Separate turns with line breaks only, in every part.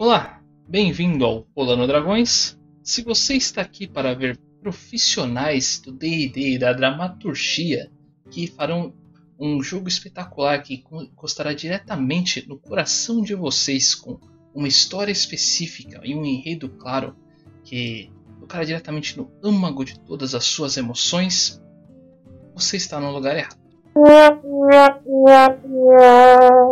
Olá, bem-vindo ao Rolando Dragões. Se você está aqui para ver profissionais do D&D e da dramaturgia que farão um jogo espetacular que encostará diretamente no coração de vocês com uma história específica e um enredo claro que tocará diretamente no âmago de todas as suas emoções, você está no lugar errado.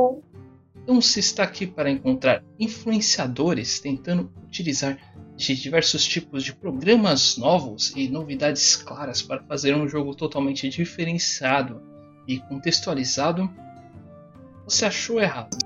Então, se está aqui para encontrar influenciadores tentando utilizar de diversos tipos de programas novos e novidades claras para fazer um jogo totalmente diferenciado e contextualizado, você achou errado.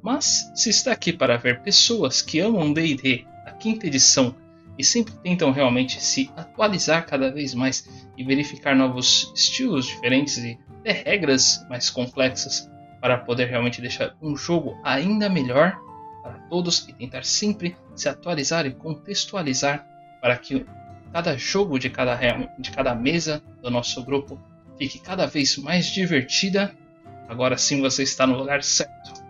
Mas se está aqui para ver pessoas que amam D&D, a quinta edição, e sempre tentam realmente se atualizar cada vez mais e verificar novos estilos diferentes e até regras mais complexas para poder realmente deixar um jogo ainda melhor para todos e tentar sempre se atualizar e contextualizar para que cada jogo de cada, de cada mesa do nosso grupo fique cada vez mais divertida. Agora sim você está no lugar certo.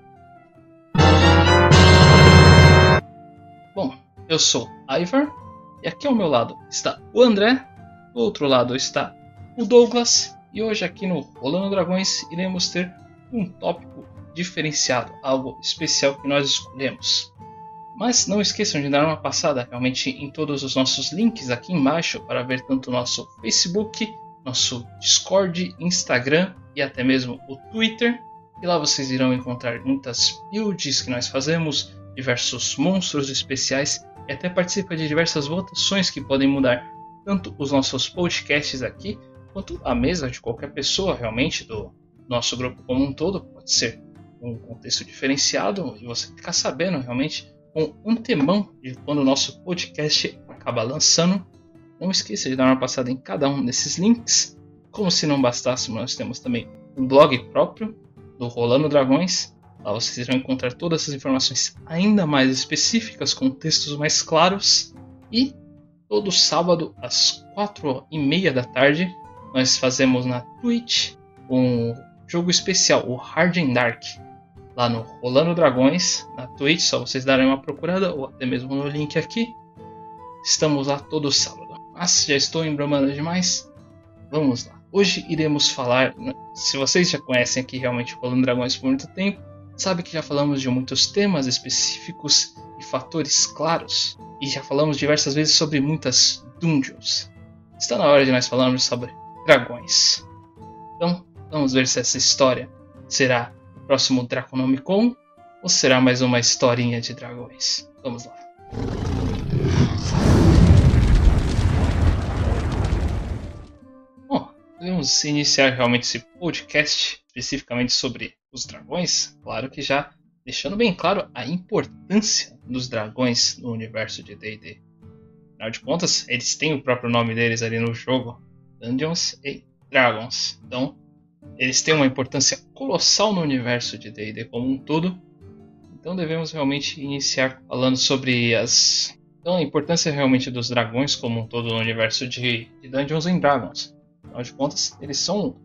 Bom, eu sou Ivar e aqui ao meu lado está o André, do outro lado está o Douglas e hoje aqui no Rolando Dragões iremos ter um tópico diferenciado, algo especial que nós escolhemos. Mas não esqueçam de dar uma passada realmente em todos os nossos links aqui embaixo para ver tanto nosso Facebook, nosso Discord, Instagram e até mesmo o Twitter. E lá vocês irão encontrar muitas builds que nós fazemos, diversos monstros especiais e até participa de diversas votações que podem mudar tanto os nossos podcasts aqui quanto a mesa de qualquer pessoa realmente do nosso grupo como um todo. Pode ser um contexto diferenciado e você ficar sabendo realmente com antemão de quando o nosso podcast acaba lançando. Não esqueça de dar uma passada em cada um desses links. Como se não bastasse, nós temos também um blog próprio do Rolando Dragões. Lá vocês irão encontrar todas essas informações ainda mais específicas, com textos mais claros. E todo sábado às quatro e meia da tarde nós fazemos na Twitch um jogo especial, o Hard and Dark lá no Rolando Dragões, na Twitch, só vocês darem uma procurada, ou até mesmo no link aqui. Estamos lá todo sábado. Mas já estou embramando demais. Vamos lá. Hoje iremos falar. Se vocês já conhecem aqui realmente o Rolando Dragões por muito tempo, sabe que já falamos de muitos temas específicos e fatores claros. E já falamos diversas vezes sobre muitas dungeons. Está na hora de nós falarmos sobre dragões. Então, vamos ver se essa história será próximo Draconomicon ou será mais uma historinha de dragões? Vamos lá. Bom, vamos iniciar realmente esse podcast especificamente sobre os dragões. Claro que já deixando bem claro a importância dos dragões no universo de D&D. Afinal de contas, eles têm o próprio nome deles ali no jogo, Dungeons e Dragons. Então, eles têm uma importância colossal no universo de D&D como um todo. Então devemos realmente iniciar falando sobre as então, a importância realmente dos dragões como um todo no universo de, de Dungeons and Dragons. Afinal de contas, eles são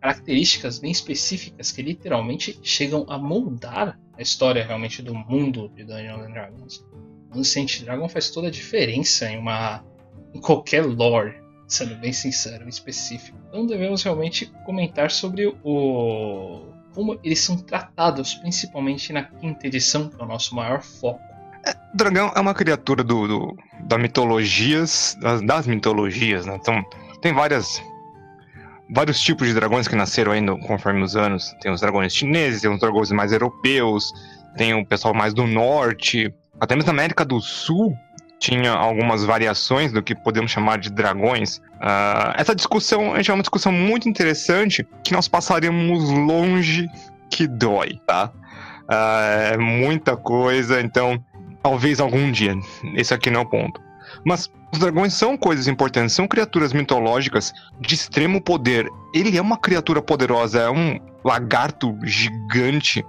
características bem específicas que literalmente chegam a moldar a história realmente do mundo de Dungeons and Dragons. O Ancient Dragon faz toda a diferença em uma em qualquer lore sendo bem sincero, específico. Então devemos realmente comentar sobre o como eles são tratados, principalmente na quinta edição, que é o nosso maior foco.
É, dragão é uma criatura do, do da mitologias, das, das, mitologias, né? Então tem várias vários tipos de dragões que nasceram ainda conforme os anos. Tem os dragões chineses, tem os dragões mais europeus, tem o pessoal mais do norte, até mesmo na América do Sul tinha algumas variações do que podemos chamar de dragões. Uh, essa discussão é uma discussão muito interessante que nós passaremos longe que dói, tá? Uh, é muita coisa, então talvez algum dia. Esse aqui não é o ponto. Mas os dragões são coisas importantes, são criaturas mitológicas de extremo poder. Ele é uma criatura poderosa, é um lagarto gigante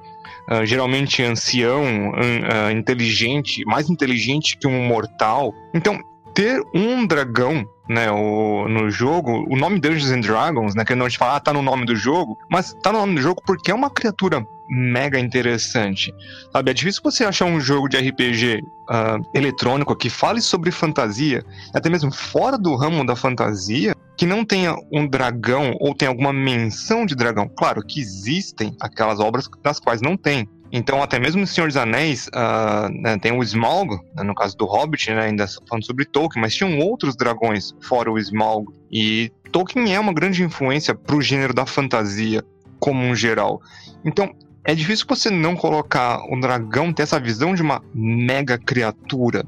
uh, geralmente ancião, uh, inteligente, mais inteligente que um mortal. Então, ter um dragão né, o, no jogo, o nome Dungeons and Dragons, né, que não te fala, ah, tá no nome do jogo, mas tá no nome do jogo porque é uma criatura mega interessante. Sabe, é difícil você achar um jogo de RPG uh, ah, eletrônico que fale sobre fantasia, até mesmo fora do ramo da fantasia, que não tenha um dragão ou tenha alguma menção de dragão. Claro que existem aquelas obras das quais não tem. Então, até mesmo no Senhor dos Anéis, uh, né, tem o Smaug, né, no caso do Hobbit, né, ainda falando sobre Tolkien, mas tinham outros dragões fora o Smaug. E Tolkien é uma grande influência para o gênero da fantasia como um geral. Então, é difícil você não colocar o dragão, ter essa visão de uma mega criatura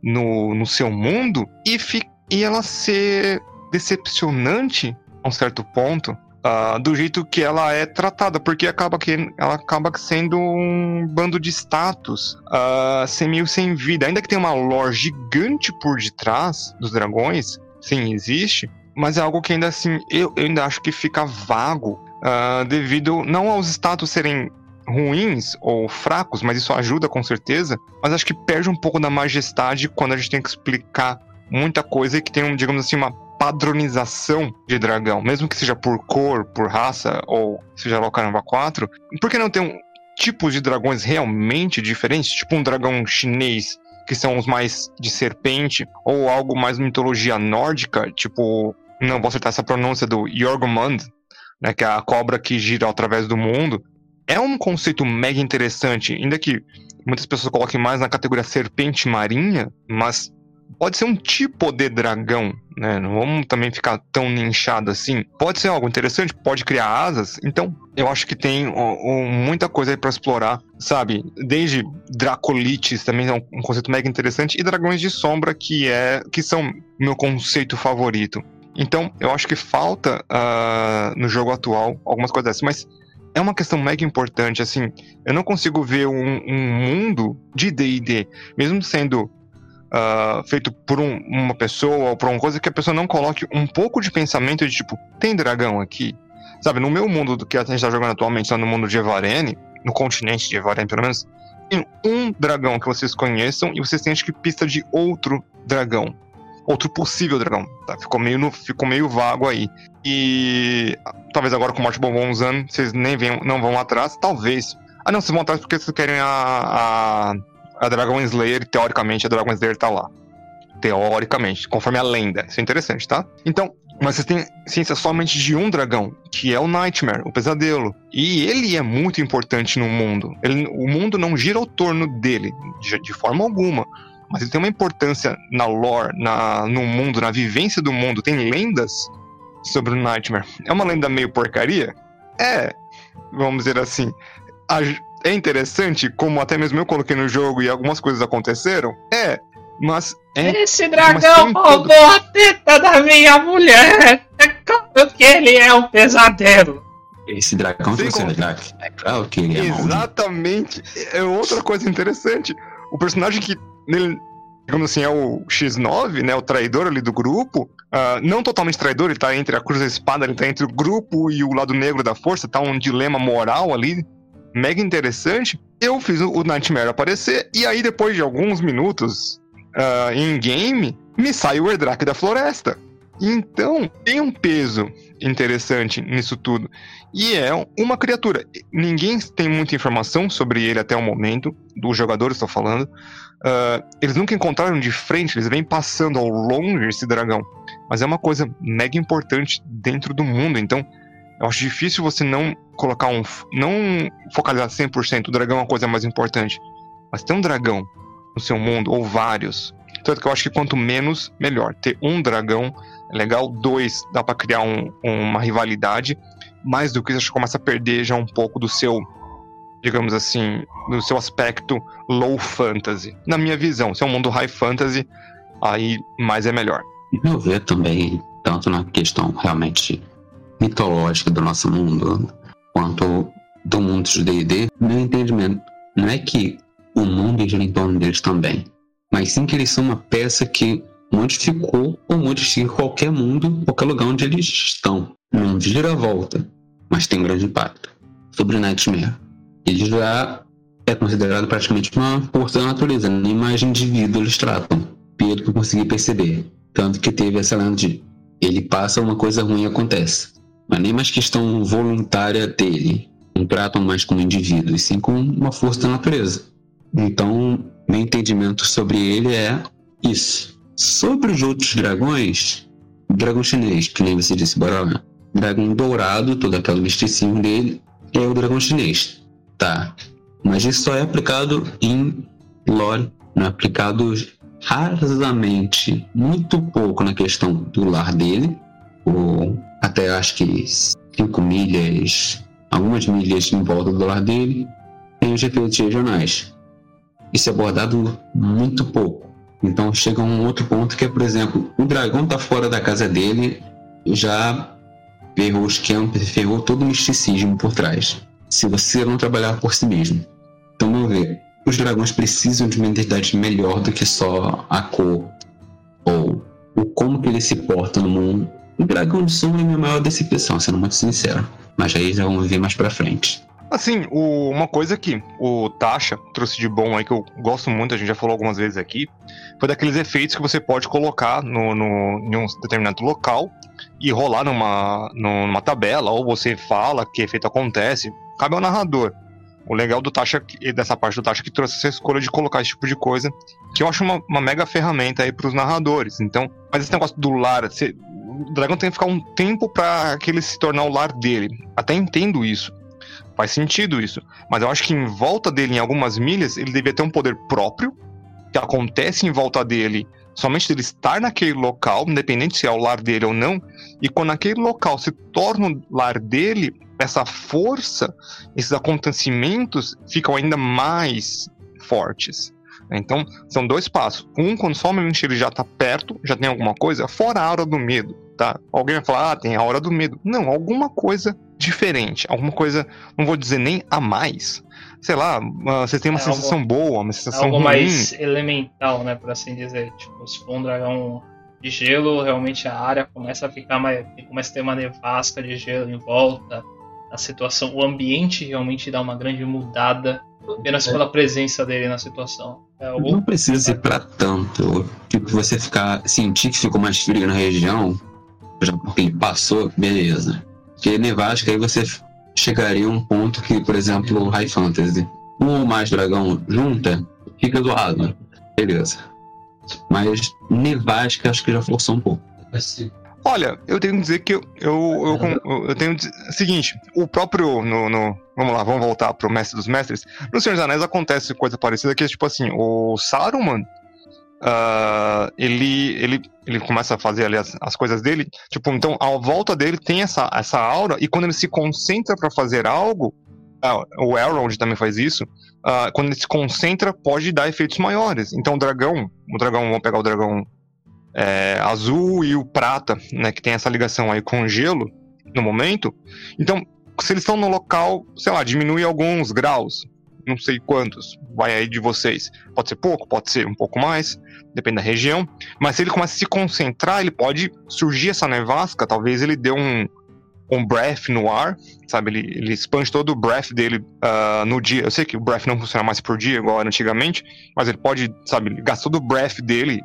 no, no seu mundo e, e ela ser decepcionante a um certo ponto. Uh, do jeito que ela é tratada, porque acaba que ela acaba sendo um bando de status uh, sem meio sem vida. Ainda que tenha uma lore gigante por detrás dos dragões, sim, existe, mas é algo que ainda assim eu, eu ainda acho que fica vago uh, devido não aos status serem ruins ou fracos, mas isso ajuda com certeza. Mas acho que perde um pouco da majestade quando a gente tem que explicar muita coisa e que tem, digamos assim, uma padronização de dragão, mesmo que seja por cor, por raça ou seja lá o caramba 4. Por que não ter um tipos de dragões realmente diferentes, tipo um dragão chinês que são os mais de serpente, ou algo mais mitologia nórdica, tipo, não vou acertar essa pronúncia do Jorgmund, né, que é a cobra que gira através do mundo. É um conceito mega interessante, ainda que muitas pessoas coloquem mais na categoria serpente marinha, mas pode ser um tipo de dragão, né? Não vamos também ficar tão nichado assim. Pode ser algo interessante, pode criar asas. Então, eu acho que tem muita coisa aí para explorar, sabe? Desde Dracolites também é um, conceito mega interessante e dragões de sombra que é que são meu conceito favorito. Então, eu acho que falta uh, no jogo atual algumas coisas dessas, mas é uma questão mega importante, assim, eu não consigo ver um, um mundo de D&D, mesmo sendo uh, feito por um, uma pessoa ou por uma coisa que a pessoa não coloque um pouco de pensamento de tipo, tem dragão aqui? Sabe, no meu mundo do que a gente está jogando atualmente, lá no mundo de Evarene, no continente de Evarene pelo menos, tem um dragão que vocês conheçam e vocês têm acho que pista de outro dragão. Outro possível dragão. Tá? Ficou, meio no, ficou meio vago aí. E talvez agora com o Morte usando, vocês nem venham, não vão atrás, talvez. Ah não, vocês vão atrás porque vocês querem a, a a Dragon Slayer, teoricamente, a Dragon Slayer tá lá. Teoricamente, conforme a lenda. Isso é interessante, tá? Então, mas você tem ciência somente de um dragão, que é o Nightmare, o pesadelo. E ele é muito importante no mundo. Ele, o mundo não gira ao torno dele, de, de, forma alguma. Mas ele tem uma importância na lore, na, no mundo, na vivência do mundo. Tem lendas sobre o Nightmare. É uma lenda meio porcaria? É, vamos dizer assim. A, é interessante, como até mesmo eu coloquei no jogo e algumas coisas aconteceram? É, mas. É,
Esse dragão roubou todo... a teta da minha mulher! É claro que ele é um pesadelo!
Esse dragão que você é claro que ele é
Exatamente! É outra coisa interessante. O personagem que nele, digamos assim, é o X9, né? O traidor ali do grupo. Uh, não totalmente traidor, ele tá entre a cruz e a espada, ele tá entre o grupo e o lado negro da força, tá um dilema moral ali mega interessante, eu fiz o Nightmare aparecer, e aí depois de alguns minutos uh, em game, me sai o Erdrak da floresta. Então, tem um peso interessante nisso tudo. E é uma criatura. Ninguém tem muita informação sobre ele até o momento, dos jogadores estou falando. Uh, eles nunca encontraram de frente, eles vêm passando ao longe esse dragão. Mas é uma coisa mega importante dentro do mundo. Então, eu acho difícil você não colocar um. Não focalizar 100%. O dragão é uma coisa mais importante. Mas ter um dragão no seu mundo, ou vários. Tanto que eu acho que quanto menos, melhor. Ter um dragão é legal. Dois, dá para criar um, uma rivalidade. Mais do que isso, acho que começa a perder já um pouco do seu. Digamos assim, do seu aspecto low fantasy. Na minha visão, se é um mundo high fantasy, aí mais é melhor.
Meu ver também, tanto na questão realmente mitológica do nosso mundo, quanto do mundo de D&D, meu entendimento não é que o mundo gira em torno deles também, mas sim que eles são uma peça que modificou ou modifica qualquer mundo, qualquer lugar onde eles estão. Não vira a volta, mas tem um grande impacto. Sobre Nightmare, ele já é considerado praticamente uma força da natureza, nem mais indivíduo eles tratam, pelo que eu consegui perceber. Tanto que teve essa lenda de ele passa, uma coisa ruim acontece. É nem mais questão voluntária dele. Não tratam mais como indivíduo, e sim como uma força da natureza. Então, meu entendimento sobre ele é isso. Sobre os outros dragões, dragão chinês, que nem você disse, bora lá. Dragão dourado, todo aquele misticismo dele, é o dragão chinês. Tá. Mas isso só é aplicado em lore, não é aplicado rasamente, muito pouco na questão do lar dele, ou até acho que 5 milhas, algumas milhas em volta do lar dele, tem os efeitos regionais. Isso é abordado muito pouco. Então chega um outro ponto que é, por exemplo, o dragão tá fora da casa dele, já ferrou o esquema, ferrou todo o misticismo por trás. Se você não trabalhar por si mesmo. Então, vamos ver. Os dragões precisam de uma identidade melhor do que só a cor ou o como que ele se porta no mundo. O dragão de sombra é minha maior decepção, sendo muito sincero. Mas aí já vamos ver mais pra frente.
Assim, o, uma coisa que o Tasha trouxe de bom aí, que eu gosto muito, a gente já falou algumas vezes aqui, foi daqueles efeitos que você pode colocar no, no, em um determinado local e rolar numa, numa tabela, ou você fala que efeito acontece, cabe ao narrador. O legal do Tasha, dessa parte do Tasha, que trouxe essa escolha de colocar esse tipo de coisa, que eu acho uma, uma mega ferramenta aí pros narradores. Então, mas esse negócio do lar, você, o dragão tem que ficar um tempo para que ele se tornar o lar dele. Até entendo isso. Faz sentido isso. Mas eu acho que em volta dele, em algumas milhas, ele devia ter um poder próprio, que acontece em volta dele, somente dele estar naquele local, independente se é o lar dele ou não, e quando aquele local se torna o lar dele, essa força, esses acontecimentos ficam ainda mais fortes. Então, são dois passos. Um, quando somente ele já está perto, já tem alguma coisa, fora a aura do medo, tá? Alguém vai falar, ah, tem a aura do medo. Não, alguma coisa diferente, alguma coisa, não vou dizer nem a mais. Sei lá, você tem uma é sensação algo, boa, uma sensação
algo
ruim.
mais elemental, né, por assim dizer. Tipo, se for um dragão de gelo, realmente a área começa a ficar mais. começa a ter uma nevasca de gelo em volta. A situação, o ambiente realmente dá uma grande mudada apenas pela presença dele na situação.
É Não precisa ser pra tanto. Tipo, você ficar. sentir que ficou mais frio na região, já porque passou, beleza. Porque nevasca aí você chegaria a um ponto que, por exemplo, High Fantasy, um ou mais dragão junta, fica do lado. Beleza. Mas nevasca acho que já forçou um pouco.
Olha, eu tenho que dizer que eu, eu, eu, eu tenho o seguinte, o próprio no, no, vamos lá, vamos voltar pro Mestre dos Mestres. No Senhor dos Anéis acontece coisa parecida que é tipo assim, o Saruman Uh, ele, ele, ele começa a fazer ali as, as coisas dele. Tipo, então, à volta dele tem essa, essa aura, e quando ele se concentra para fazer algo, uh, o Elrond também faz isso. Uh, quando ele se concentra, pode dar efeitos maiores. Então, o dragão, o dragão, vamos pegar o dragão é, azul e o prata, né, que tem essa ligação aí com o gelo no momento. Então, se eles estão no local, sei lá, diminui alguns graus, não sei quantos, vai aí de vocês. Pode ser pouco, pode ser um pouco mais depende da região. Mas se ele começa a se concentrar, ele pode surgir essa nevasca, talvez ele dê um, um breath no ar, sabe? Ele, ele expande todo o breath dele uh, no dia. Eu sei que o breath não funciona mais por dia, igual era antigamente, mas ele pode, sabe, gastar todo o breath dele,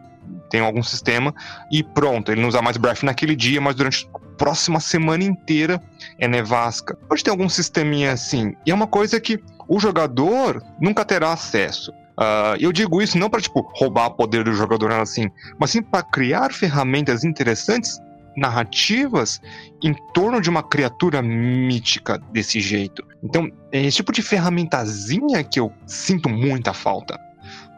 tem algum sistema, e pronto, ele não usa mais breath naquele dia, mas durante a próxima semana inteira é nevasca. Pode ter algum sisteminha assim. E é uma coisa que o jogador nunca terá acesso. Uh, eu digo isso não para tipo roubar poder do jogador assim, mas sim para criar ferramentas interessantes, narrativas em torno de uma criatura mítica desse jeito. Então, é esse tipo de ferramentazinha que eu sinto muita falta,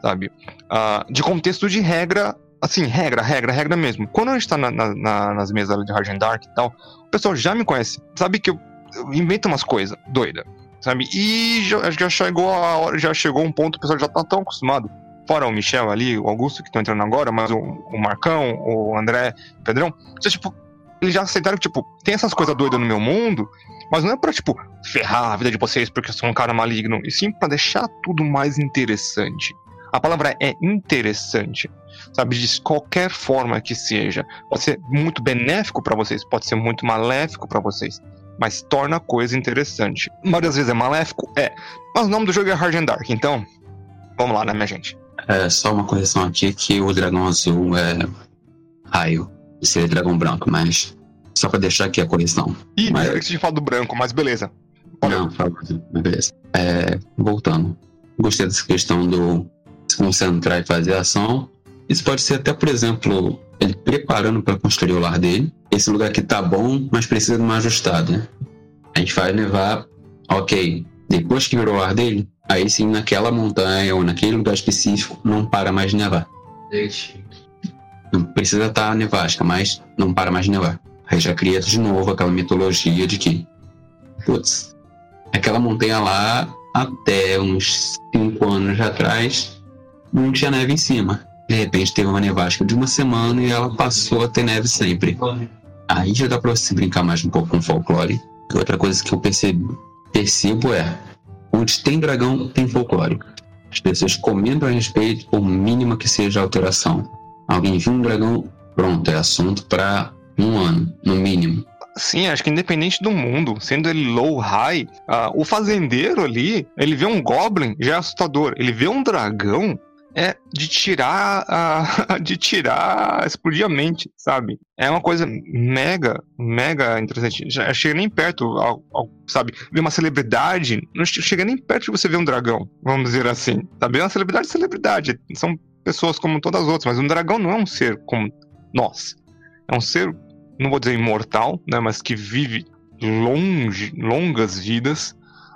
sabe? Uh, de contexto de regra assim, regra, regra, regra mesmo. Quando a gente tá na, na, nas mesas de Hard and Dark e tal, o pessoal já me conhece. Sabe que eu, eu invento umas coisas doidas sabe? E já, já chegou a hora, já chegou um ponto, o pessoal já tá tão acostumado. Fora o Michel ali, o Augusto que estão entrando agora, mas o, o Marcão, o André, o Pedrão, já, tipo, eles já aceitaram que, tipo, tem essas coisas doidas no meu mundo, mas não é pra, tipo, ferrar a vida de vocês porque eu sou um cara maligno, e sim pra deixar tudo mais interessante. A palavra é interessante, sabe? De qualquer forma que seja. Pode ser muito benéfico para vocês, pode ser muito maléfico para vocês mas torna a coisa interessante. Várias vezes é maléfico? É. Mas o nome do jogo é Hard and Dark, então vamos lá, né, minha gente?
É, só uma correção aqui que o dragão azul é raio. Seria dragão branco, mas só pra deixar aqui a correção.
Ih,
Mas-
eu esqueci de falar do branco, mas beleza. Olha.
Não, fala, mas beleza. É, voltando. Gostei dessa questão do se concentrar e fazer ação. Isso pode ser até, por exemplo, ele preparando para construir o lar dele. Esse lugar aqui tá bom, mas precisa de uma ajustada. né? A gente faz nevar, ok. Depois que virou o lar dele, aí sim naquela montanha ou naquele lugar específico não para mais de nevar. Não precisa estar nevasca, mas não para mais de nevar. Aí já cria de novo aquela mitologia de que, putz, aquela montanha lá, até uns 5 anos atrás, não tinha neve em cima. De repente teve uma nevasca de uma semana e ela passou a ter neve sempre. Aí já dá pra você brincar mais um pouco com folclore. E outra coisa que eu percebo, percebo é, onde tem dragão, tem folclore. As pessoas comentam a respeito, por mínima que seja a alteração. Alguém viu um dragão, pronto, é assunto para um ano, no mínimo.
Sim, acho que independente do mundo, sendo ele low, high, ah, o fazendeiro ali, ele vê um goblin, já é assustador. Ele vê um dragão, é de tirar a, de tirar, explodir a mente, sabe? É uma coisa mega, mega interessante. Já chega nem perto, ao- ao- sabe? Ver uma celebridade, não che- chega nem perto de você ver um dragão, vamos dizer assim. Sabe? Uma celebridade é celebridade. São pessoas como todas as outras, mas um dragão não é um ser como nós. É um ser, não vou dizer imortal, né? Mas que vive longe, longas vidas,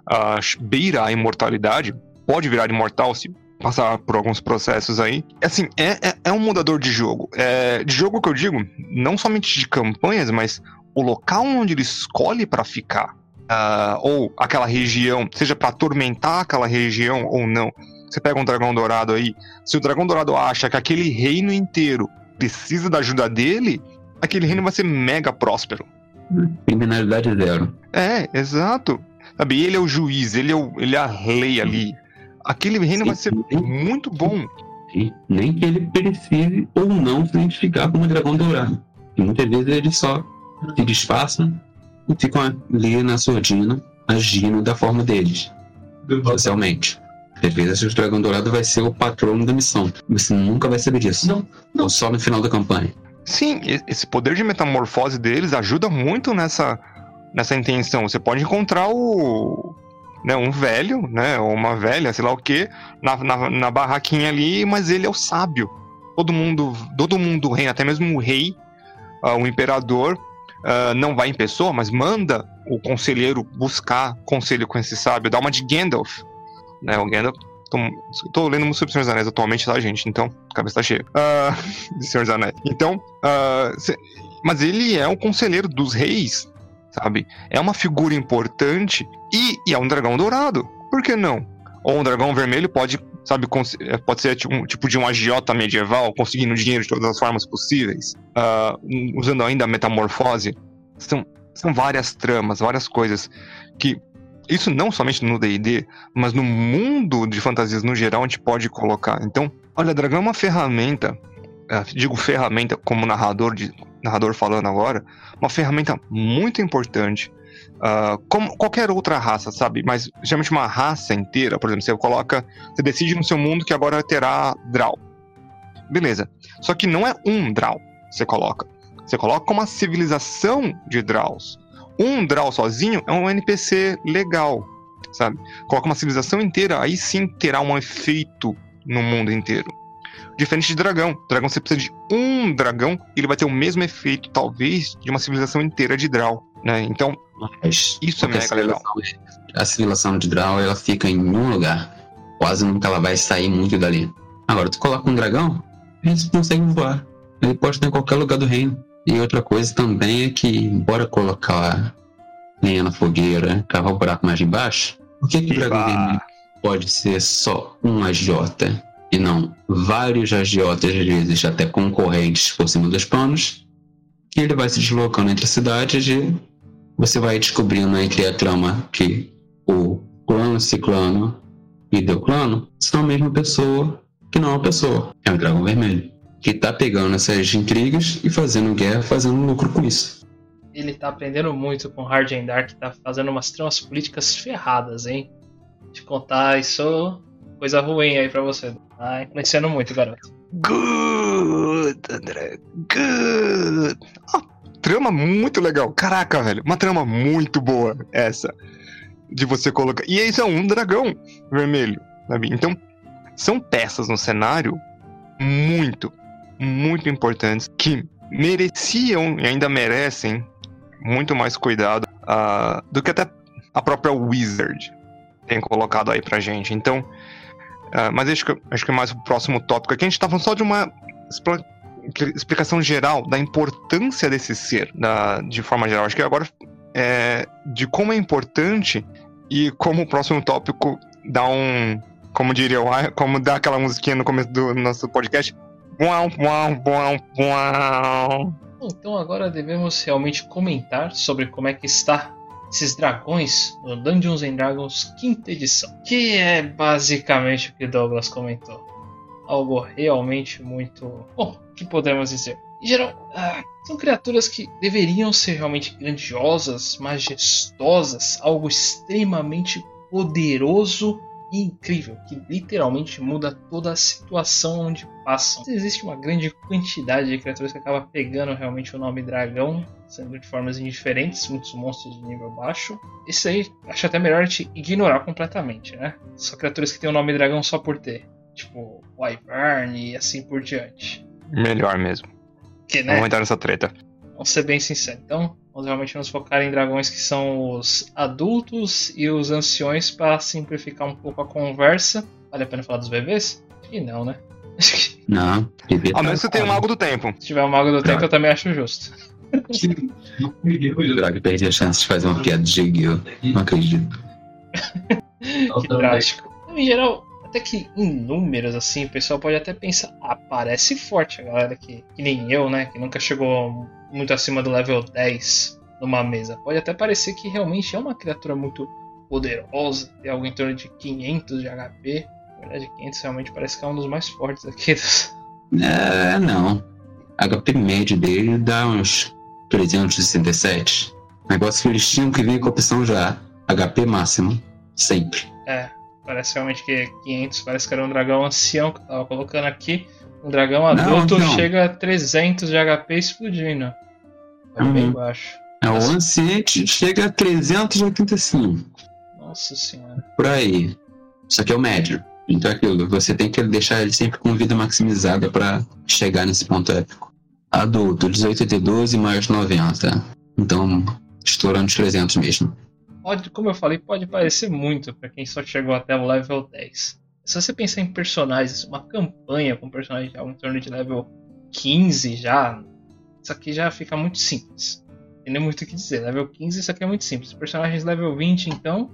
ah, beira a imortalidade, pode virar imortal se passar por alguns processos aí. Assim, é, é, é um mudador de jogo. É, de jogo que eu digo, não somente de campanhas, mas o local onde ele escolhe para ficar. ah, ou aquela região, seja para atormentar aquela região ou não. Você pega um dragão dourado aí, se o dragão dourado acha que aquele reino inteiro precisa da ajuda dele, aquele reino vai ser mega próspero.
Criminalidade zero.
É, exato. Sabe, ele é o juiz, ele é, o, ele é a lei ali. Aquele reino vai ser muito bom.
E nem que ele precise ou não se identificar como dragão dourado. E muitas vezes eles só se disfarçam e ficam ali na surdina, agindo da forma deles, socialmente. Às vezes o dragão dourado vai ser o patrono da missão. Você nunca vai saber disso.
Não, não.
Ou só no final da campanha.
Sim, esse poder de metamorfose deles ajuda muito nessa, nessa intenção. Você pode encontrar o. Né, um velho, né? Ou uma velha, sei lá o que, na, na, na barraquinha ali, mas ele é o sábio. Todo mundo, todo mundo reina, até mesmo o rei, ah, o imperador, ah, não vai em pessoa, mas manda o conselheiro buscar conselho com esse sábio, dá uma de Gandalf. Né, o Gandalf. Tô lendo muito sobre Senhor dos Anéis atualmente, tá, gente? Então, cabeça tá cheia. Ah, de Senhor dos Anéis. Então, cê- mas ele é o conselheiro dos reis, sabe? É uma figura importante e, e é um dragão dourado. Por que não? Ou um dragão vermelho pode, sabe, eh, pode ser tipo, um, tipo de um agiota medieval, conseguindo dinheiro de todas as formas possíveis, um- usando ainda a metamorfose. São, são várias tramas, várias coisas que. Isso não somente no DD, mas no mundo de fantasias no geral a gente pode colocar. Então, olha, dragão é uma ferramenta, digo ferramenta como narrador, de, narrador falando agora, uma ferramenta muito importante. ah, como qualquer outra raça, sabe? Mas geralmente uma raça inteira, por exemplo, você coloca, você decide no seu mundo que agora terá Draw. Beleza. Só que não é um Draw você coloca. Você coloca uma civilização de Draws. Um Draw sozinho é um NPC legal, sabe? Coloca uma civilização inteira, aí sim terá um efeito no mundo inteiro. Diferente de dragão. Dragão você precisa de um dragão, e ele vai ter o mesmo efeito, talvez, de uma civilização inteira de Draw, né? Então,
Mas
Isso é mega legal.
a civilização- A civilização de Draw, ela fica em um lugar. Quase nunca ela vai sair muito dali. Agora, tu coloca um dragão, eles conseguem voar. Ele pode estar em qualquer lugar do reino. E outra coisa também é que, bora colocar lenha na fogueira, cavar o buraco mais embaixo, por que, que o dragão vermelho pode ser só um agiota e não vários agiotas, vezes até concorrentes por cima dos panos, que ele vai se deslocando entre cidades e você vai descobrindo entre a trama que o clã ciclano e Deuclano são a mesma pessoa que não é uma pessoa. É um dragão vermelho. Que tá pegando essas intrigas e fazendo guerra, fazendo lucro com isso.
Ele tá aprendendo muito com Hard and Dark, tá fazendo umas tramas políticas ferradas, hein? Te contar isso, coisa ruim aí pra você. Tá influenciando muito, garoto.
Good, André. Good. Ah, trama muito legal. Caraca, velho. Uma trama muito boa essa. De você colocar. E esse é um dragão vermelho, sabe? Então, são peças no cenário muito, muito importantes que mereciam e ainda merecem muito mais cuidado uh, do que até a própria Wizard tem colocado aí pra gente. Então, uh, mas acho que, acho que é mais o próximo tópico aqui. A gente tá falando só de uma explicação geral da importância desse ser, da, de forma geral. Acho que agora é de como é importante e como o próximo tópico dá um, como diria como dá aquela musiquinha no começo do nosso podcast. Uau, uau, uau, uau.
Então agora devemos realmente comentar sobre como é que está esses dragões no Dungeons and Dragons quinta edição, que é basicamente o que Douglas comentou. Algo realmente muito bom, que podemos dizer. Em geral, ah, são criaturas que deveriam ser realmente grandiosas, majestosas, algo extremamente poderoso incrível, que literalmente muda toda a situação onde passam. Existe uma grande quantidade de criaturas que acaba pegando realmente o nome dragão, sendo de formas indiferentes, muitos monstros de nível baixo. Isso aí acho até melhor te ignorar completamente, né? Só criaturas que têm o nome dragão só por ter. Tipo, Wyvern e assim por diante.
Melhor mesmo.
Que, né?
Vamos entrar nessa treta.
Vamos ser bem sinceros. Então, Vamos realmente nos focar em dragões que são os adultos e os anciões para simplificar um pouco a conversa. Vale a pena falar dos bebês? E não, né?
Não.
Ao menos você tem o Mago do Tempo.
Se tiver o Mago do Tempo, eu também acho justo.
O Drag perde a chance de fazer uma piada de Gil. Não acredito.
que drástico. Em geral, até que em números, assim, o pessoal pode até pensar, ah, parece forte a galera que, que nem eu, né? Que nunca chegou muito acima do level 10 numa mesa. Pode até parecer que realmente é uma criatura muito poderosa, tem algo em torno de 500 de HP. Na verdade, 500 realmente parece que é um dos mais fortes aqui. Dos...
É, não. HP médio dele dá uns 367. Negócio que eles tinham que vir com a opção já. HP máximo. Sempre.
É, parece realmente que 500 parece que era um dragão ancião que eu tava colocando aqui. Um dragão adulto não, não. chega a 300 de HP explodindo. É uhum. bem baixo.
É, o Anciente chega a 385.
Nossa senhora.
Por aí. Isso aqui é o médio. Então é aquilo, você tem que deixar ele sempre com vida maximizada para chegar nesse ponto épico. Adulto, 18 e mais 90. Então, estourando os 300 mesmo.
Pode, como eu falei, pode parecer muito para quem só chegou até o level 10. Se você pensar em personagens, uma campanha com personagens já em torno de level 15 já, isso aqui já fica muito simples. Tem nem muito o que dizer. Level 15 isso aqui é muito simples. Personagens level 20, então,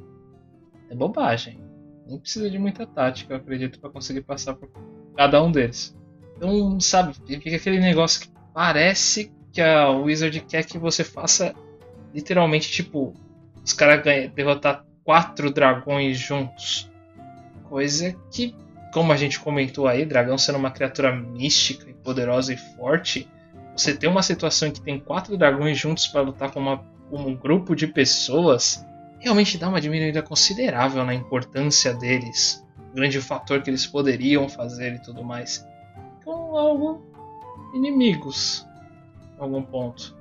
é bobagem. Nem precisa de muita tática, eu acredito, para conseguir passar por cada um deles. Então, sabe, fica aquele negócio que parece que a Wizard quer que você faça literalmente, tipo, os caras derrotar quatro dragões juntos. Coisa que, como a gente comentou aí, dragão sendo uma criatura mística e poderosa e forte, você ter uma situação em que tem quatro dragões juntos para lutar com, uma, com um grupo de pessoas realmente dá uma diminuída considerável na importância deles, o grande fator que eles poderiam fazer e tudo mais. Então, algo inimigos, em algum ponto.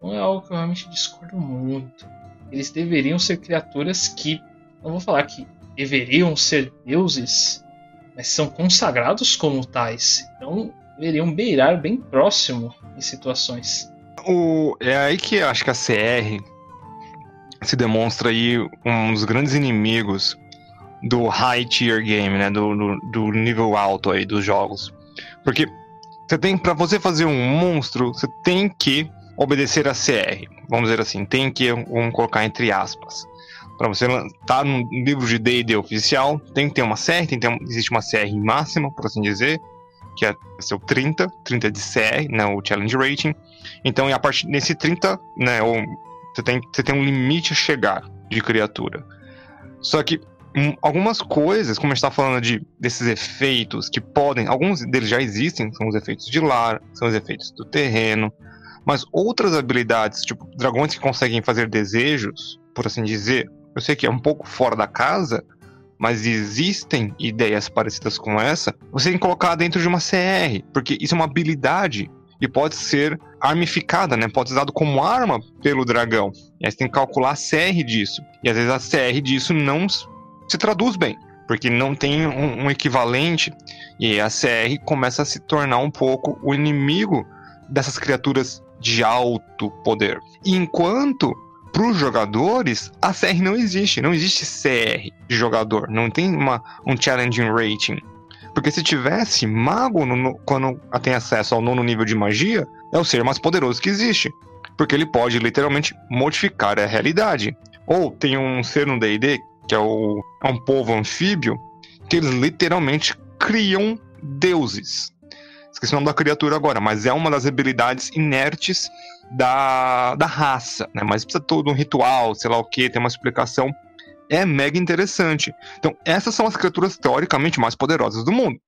Não é algo que eu realmente discordo muito. Eles deveriam ser criaturas que, não vou falar que deveriam ser deuses, mas são consagrados como tais. Então, deveriam beirar bem próximo em situações.
O, é aí que acho que a CR se demonstra aí um dos grandes inimigos do high tier game, né? Do, do, do nível alto aí dos jogos. Porque você tem, para você fazer um monstro, você tem que obedecer a CR. Vamos dizer assim, tem que, vamos colocar entre aspas. Para você estar tá no livro de D&D oficial, tem que ter uma CR, tem que ter, existe uma CR máxima, por assim dizer, que é seu 30, 30 de CR, né, o challenge rating. Então, a partir desse 30, né, você tem, você tem um limite a chegar de criatura. Só que um, algumas coisas, como a gente está falando de, desses efeitos que podem, alguns deles já existem, são os efeitos de lar, são os efeitos do terreno, mas outras habilidades, tipo dragões que conseguem fazer desejos, por assim dizer, eu sei que é um pouco fora da casa, mas existem ideias parecidas com essa, você tem que colocar dentro de uma CR, porque isso é uma habilidade e pode ser armificada, né? Pode ser usado como arma pelo dragão. E aí você tem que calcular a CR disso. E às vezes a CR disso não se traduz bem, porque não tem um, um equivalente. E a CR começa a se tornar um pouco o inimigo dessas criaturas de alto poder. Enquanto para os jogadores, a CR não existe. Não existe CR de jogador. Não tem uma, um challenging rating. Porque se tivesse, mago, no, quando tem acesso ao nono nível de magia, é o ser mais poderoso que existe. Porque ele pode literalmente modificar a realidade. Ou tem um ser no DD, que é, o, é um povo anfíbio, que eles literalmente criam deuses. Esqueci o nome da criatura agora, mas é uma das habilidades inertes da, da raça, né? Mas precisa todo um ritual, sei lá o que, tem uma explicação. É mega interessante. Então, essas são as criaturas teoricamente mais poderosas do mundo.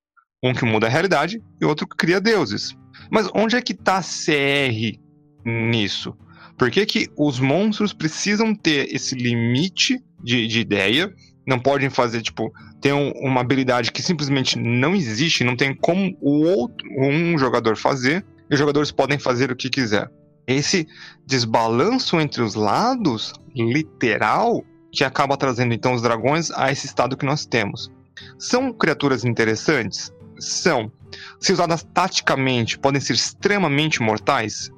Um que muda a realidade e outro que cria deuses. Mas onde é que tá CR nisso? Por que, que os monstros precisam ter esse limite de, de ideia? Não podem fazer, tipo, ter um, uma habilidade que simplesmente não existe, não tem como o outro, um jogador fazer, e os jogadores podem fazer o que quiser esse desbalanço entre os lados, literal, que acaba trazendo então os dragões a esse estado que nós temos. São criaturas interessantes? São. Se usadas taticamente, podem ser extremamente mortais?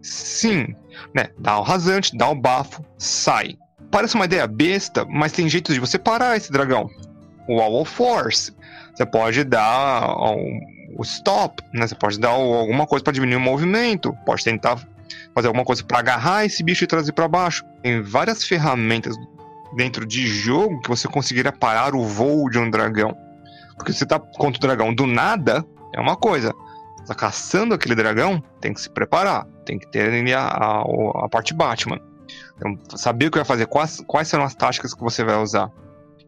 Sim. Né? Dá o rasante, dá o bafo, sai. Parece uma ideia besta, mas tem jeitos de você parar esse dragão. O Wall of Force. Você pode dar o stop, né? Você pode dar alguma coisa para diminuir o movimento, pode tentar fazer alguma coisa para agarrar esse bicho e trazer para baixo. Tem várias ferramentas dentro de jogo que você conseguiria parar o voo de um dragão. Porque você tá contra o dragão do nada, é uma coisa. Tá caçando aquele dragão, tem que se preparar. Tem que ter a, a, a parte Batman. Então, saber o que vai fazer, quais, quais serão as táticas que você vai usar.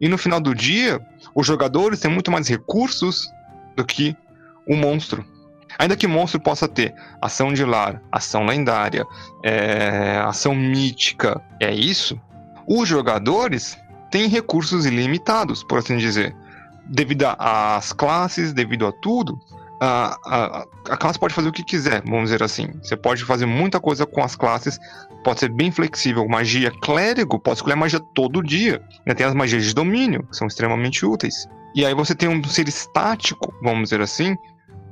E no final do dia, os jogadores têm muito mais recursos do que o monstro. Ainda que monstro possa ter ação de lar, ação lendária, é, ação mítica, é isso, os jogadores têm recursos ilimitados, por assim dizer. Devido às classes, devido a tudo, a, a, a, classe pode fazer o que quiser, vamos dizer assim. Você pode fazer muita coisa com as classes, pode ser bem flexível. Magia clérigo pode escolher magia todo dia. Né? Tem as magias de domínio, que são extremamente úteis. E aí você tem um ser estático, vamos dizer assim,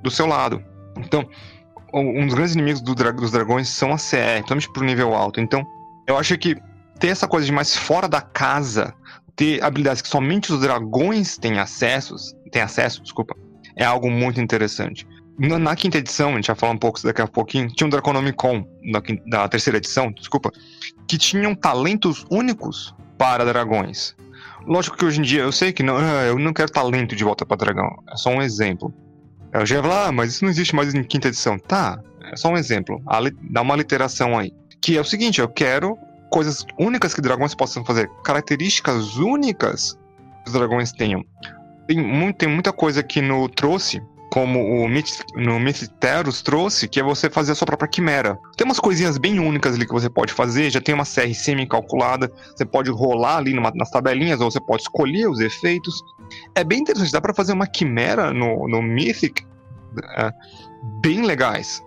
do seu lado. Então, um dos grandes inimigos do dra dos dragões são a CR, principalmente pro nível alto. Então, eu acho que ter essa coisa de mais fora da casa, ter habilidades que somente os dragões têm acessos, têm acesso, desculpa, é algo muito interessante. Na, quinta edição, a gente vai falar um pouco daqui a pouquinho, tinha um Draconomicon da, da terceira edição, desculpa, que tinham talentos únicos para dragões. Lógico que hoje em dia eu sei que não, ah, eu não quero talento de volta para dragão. É só um exemplo. Eu já ia falar, ah, mas isso não existe mais em quinta edição. Tá, é só um exemplo. Dá uma literação aí. Que é o seguinte, eu quero coisas únicas que dragões possam fazer. Características únicas que os dragões tenham. Tem, muito, tem muita coisa que no trouxe, como o no Mytheros trouxe, que é você fazer a sua própria quimera. Tem umas coisinhas bem únicas ali que você pode fazer, já tem uma CR semi-calculada, você pode rolar ali numa, nas tabelinhas, ou você pode escolher os efeitos. É bem interessante, dá para fazer uma quimera no, no Mythic é, bem legais.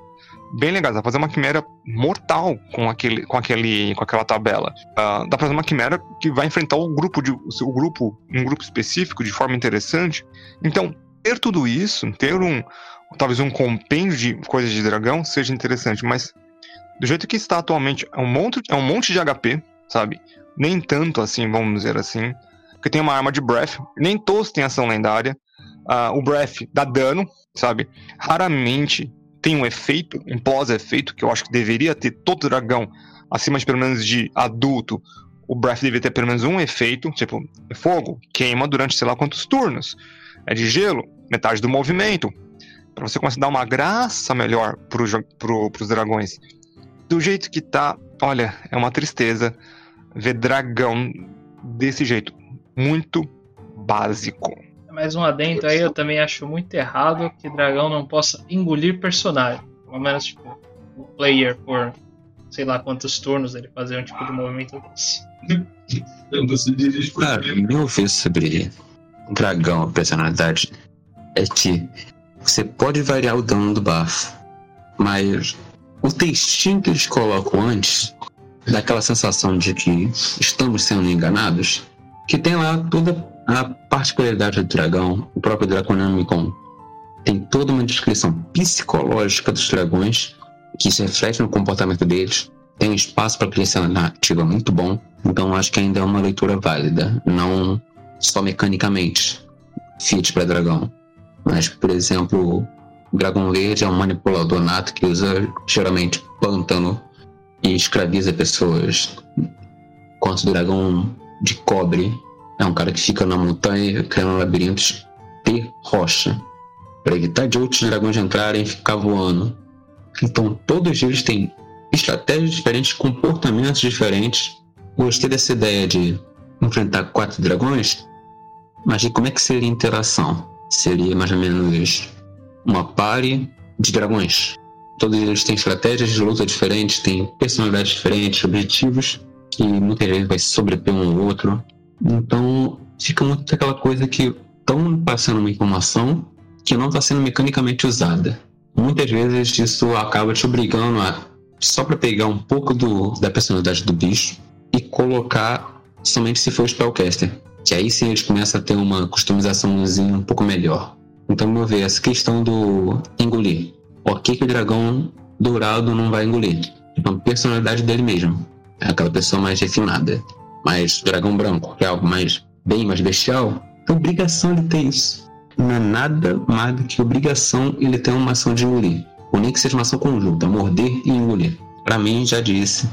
Bem legais, dá pra fazer uma quimera mortal com, aquele, com, aquele, com aquela tabela. Uh, dá pra fazer uma quimera que vai enfrentar o grupo, de, o grupo, um grupo específico de forma interessante. Então, ter tudo isso, ter um talvez um compêndio de coisas de dragão seja interessante, mas do jeito que está atualmente, é um monte, é um monte de HP, sabe? Nem tanto assim, vamos dizer assim. Porque tem uma arma de breath, nem todos têm ação lendária. Uh, o breath dá dano, sabe? Raramente tem um efeito, um pós-efeito, que eu acho que deveria ter todo dragão acima de pelo menos de adulto. O breath deveria ter pelo menos um efeito, tipo, fogo, queima durante sei lá quantos turnos. É de gelo, metade do movimento. para você começar a dar uma graça melhor pro, pro, pros dragões. Do jeito que tá, olha, é uma tristeza ver dragão desse jeito muito básico.
Mais um adendo aí, eu também acho muito errado que dragão não possa engolir personagem. Pelo menos, tipo, o player por sei lá quantos turnos ele fazer um tipo de movimento desse.
Cara, meu ver sobre dragão, a personalidade, é que você pode variar o dano do bafo, mas o textinho que eles colocam antes dá aquela sensação de que estamos sendo enganados, que tem lá toda a particularidade do dragão, o próprio Draconomicon tem toda uma descrição psicológica dos dragões que se reflete no comportamento deles. Tem espaço para na narrativa muito bom, então acho que ainda é uma leitura válida, não só mecanicamente fit para dragão. Mas, por exemplo, o dragão verde é um manipulador nato que usa geralmente pântano e escraviza pessoas. Enquanto o dragão de cobre é um cara que fica na montanha criando labirintos de rocha para evitar de outros dragões entrarem e ficar voando. Então todos eles têm estratégias diferentes, comportamentos diferentes. Gostei dessa ideia de enfrentar quatro dragões, mas como é que seria a interação? Seria mais ou menos uma pare de dragões. Todos eles têm estratégias de luta diferentes, têm personalidades diferentes, objetivos, e muitas vezes vai sobrepor um ao outro. Então fica muito aquela coisa que estão passando uma informação que não está sendo mecanicamente usada. Muitas vezes isso acaba te obrigando a só para pegar um pouco do, da personalidade do bicho e colocar somente se for spellcaster. Que aí sim eles começam a ter uma customizaçãozinha um pouco melhor. Então, meu ver, essa questão do engolir. Por que, que o dragão dourado não vai engolir? Então, a personalidade dele mesmo. É aquela pessoa mais refinada. Mas dragão branco, que é algo mais bem mais bestial, é obrigação de ter isso não é nada mais do que obrigação ele ter uma ação de engolir. Ou nem que seja uma ação conjunta, morder e engolir. Para mim, já disse,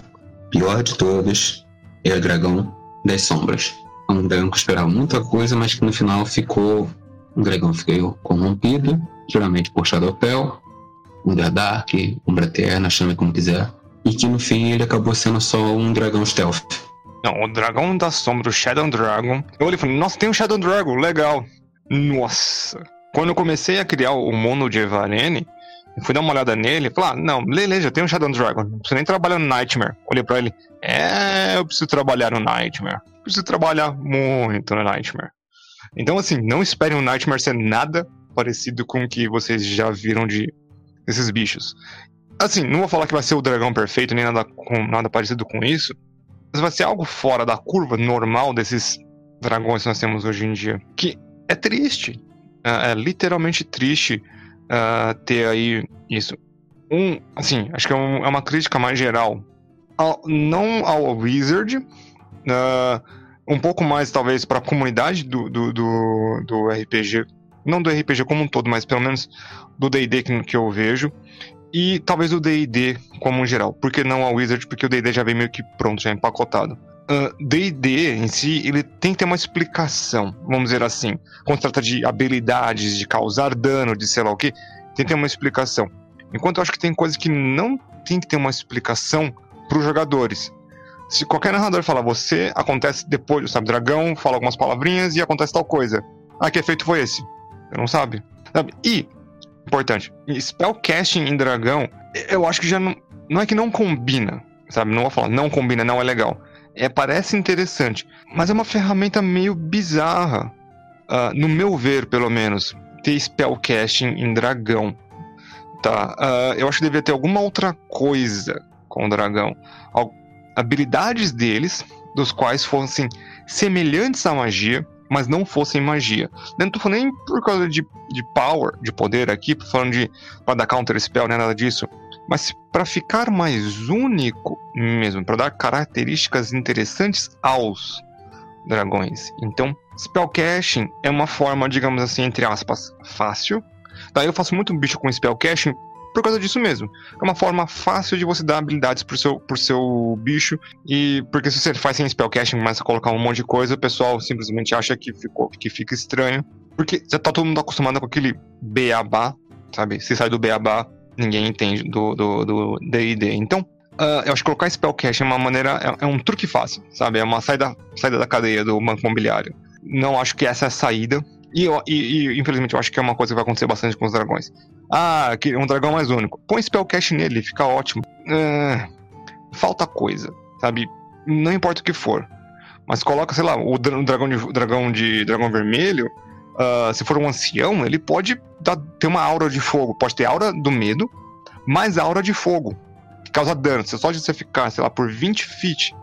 pior de todas é o dragão das sombras. É um dragão que esperava muita coisa, mas que no final ficou. Um dragão ficou corrompido, geralmente por Shadowfell, Underdark, Umbra Eterna, chame como quiser. E que no fim ele acabou sendo só um dragão stealth.
Não, o dragão da sombra, o Shadow Dragon. Eu olhei e falei, nossa, tem um Shadow Dragon, legal. Nossa! Quando eu comecei a criar o mundo de Evarene, eu fui dar uma olhada nele falei, ah, não, beleza, tem um Shadow Dragon, não preciso nem trabalhar no Nightmare. Olhei pra ele, é, eu preciso trabalhar no Nightmare. Preciso trabalhar muito no Nightmare. Então, assim, não esperem o Nightmare ser nada parecido com o que vocês já viram de desses bichos. Assim, não vou falar que vai ser o dragão perfeito, nem nada, com, nada parecido com isso, mas vai ser algo fora da curva normal desses dragões que nós temos hoje em dia. Que é triste. É, é literalmente triste uh, ter aí isso. Um, assim, acho que é, um, é uma crítica mais geral. Ao, não ao Wizard, uh, um pouco mais talvez para a comunidade do, do, do, do, RPG, não do RPG como um todo, mas pelo menos do D&D que, que eu vejo, e talvez o D&D como um geral. Por que não ao Wizard? Porque o D&D já vem meio que pronto, já empacotado. D&D uh, em si, ele tem que ter uma explicação, vamos dizer assim. Quando trata de habilidades, de causar dano, de sei lá o que, tem que ter uma explicação. Enquanto eu acho que tem coisas que não tem que ter uma explicação para os jogadores. Se qualquer narrador falar, você acontece depois, sabe, dragão, fala algumas palavrinhas e acontece tal coisa. Ah, que efeito foi esse? Você não sabe? E, importante, spellcasting em dragão, eu acho que já não. Não é que não combina, sabe? Não vou falar, não combina, não é legal é, parece interessante, mas é uma ferramenta meio bizarra, uh, no meu ver, pelo menos, ter spellcasting em dragão. Tá? Uh, eu acho que deveria ter alguma outra coisa com o dragão. Al habilidades deles, dos quais fossem semelhantes à magia, mas não fossem magia. Não tô falando nem por causa de, de power, de poder aqui, falando de para dar counter spell, né, nada disso mas para ficar mais único mesmo, para dar características interessantes aos dragões. Então, spellcasting é uma forma, digamos assim, entre aspas, fácil. Daí eu faço muito bicho com spellcasting por causa disso mesmo. É uma forma fácil de você dar habilidades pro seu, pro seu bicho. E porque se você faz sem spellcasting, começa a colocar um monte de coisa, o pessoal simplesmente acha que, ficou, que fica estranho. Porque já tá todo mundo acostumado com aquele beabá, sabe? Se sai do beabá, ninguém entende do do D&D. Então, uh, eu acho que colocar spellcast é uma maneira, é, é, um truque fácil, sabe? É uma saída, saída da cadeia do banco imobiliário. Não acho que essa é a saída. E, e, e, infelizmente eu acho que é uma coisa que vai acontecer bastante com os dragões. Ah, um dragão mais único. Põe spellcast nele, fica ótimo. Uh, falta coisa, sabe? Não importa o que for. Mas coloca, sei lá, o dragão de, dragão de dragão vermelho uh, se for um ancião, ele pode dar, ter uma aura de fogo. Pode ter aura do medo, mais aura de fogo. Que causa dano. Só de você ficar, sei lá, por 20 feet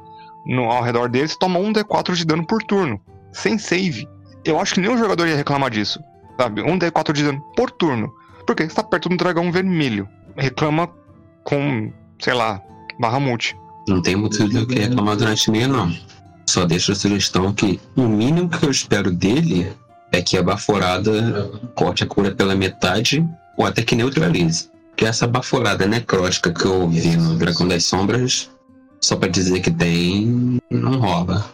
no, ao redor dele, você toma um D4 de dano por turno. Sem save. Eu acho que nenhum jogador ia reclamar disso. Sabe? Um D4 de dano por turno. Porque você tá perto de um dragão vermelho. Reclama com, sei lá, barra multi.
Não tem de eu querer reclamar durante meia, não. Só deixo a sugestão que o mínimo que eu espero dele é que a baforada corte a cura pela metade ou até que neutralize. Que essa baforada necrótica que eu vi no Dragão das Sombras, só para dizer que tem, não rola.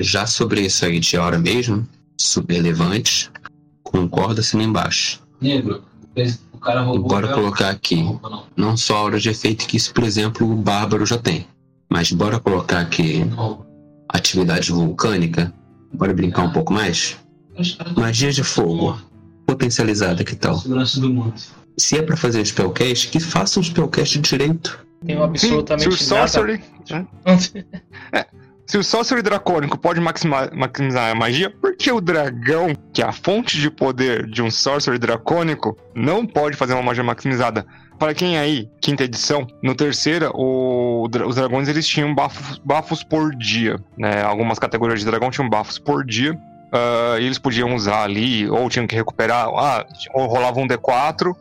Já sobre isso aí de hora mesmo, super levante, concordo assim embaixo. Negro, o cara roubou. Bora colocar aqui, não só a hora de efeito, que isso, por exemplo, o Bárbaro já tem. Mas bora colocar aqui atividade vulcânica. Bora brincar um pouco mais? Magia de fogo. Potencializada, que tal? Se é pra fazer spellcast, que faça um spellcast direito.
Tenho absolutamente
se o sorcery, nada. é, se o sorcery dracônico pode maximizar, a magia, por que o dragão, que é a fonte de poder de um sorcery dracônico, não pode fazer uma magia maximizada? Para quem aí, quinta edição, no terceira, o, os dragões eles tinham bafos, por dia, né? Algumas categorias de dragão tinham bafos por dia. Uh, e eles podiam usar ali, ou tinham que recuperar, ah, ou rolava um D4,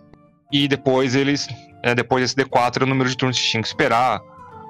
e depois eles, é, depois desse D4, o número de turnos que tinham que esperar.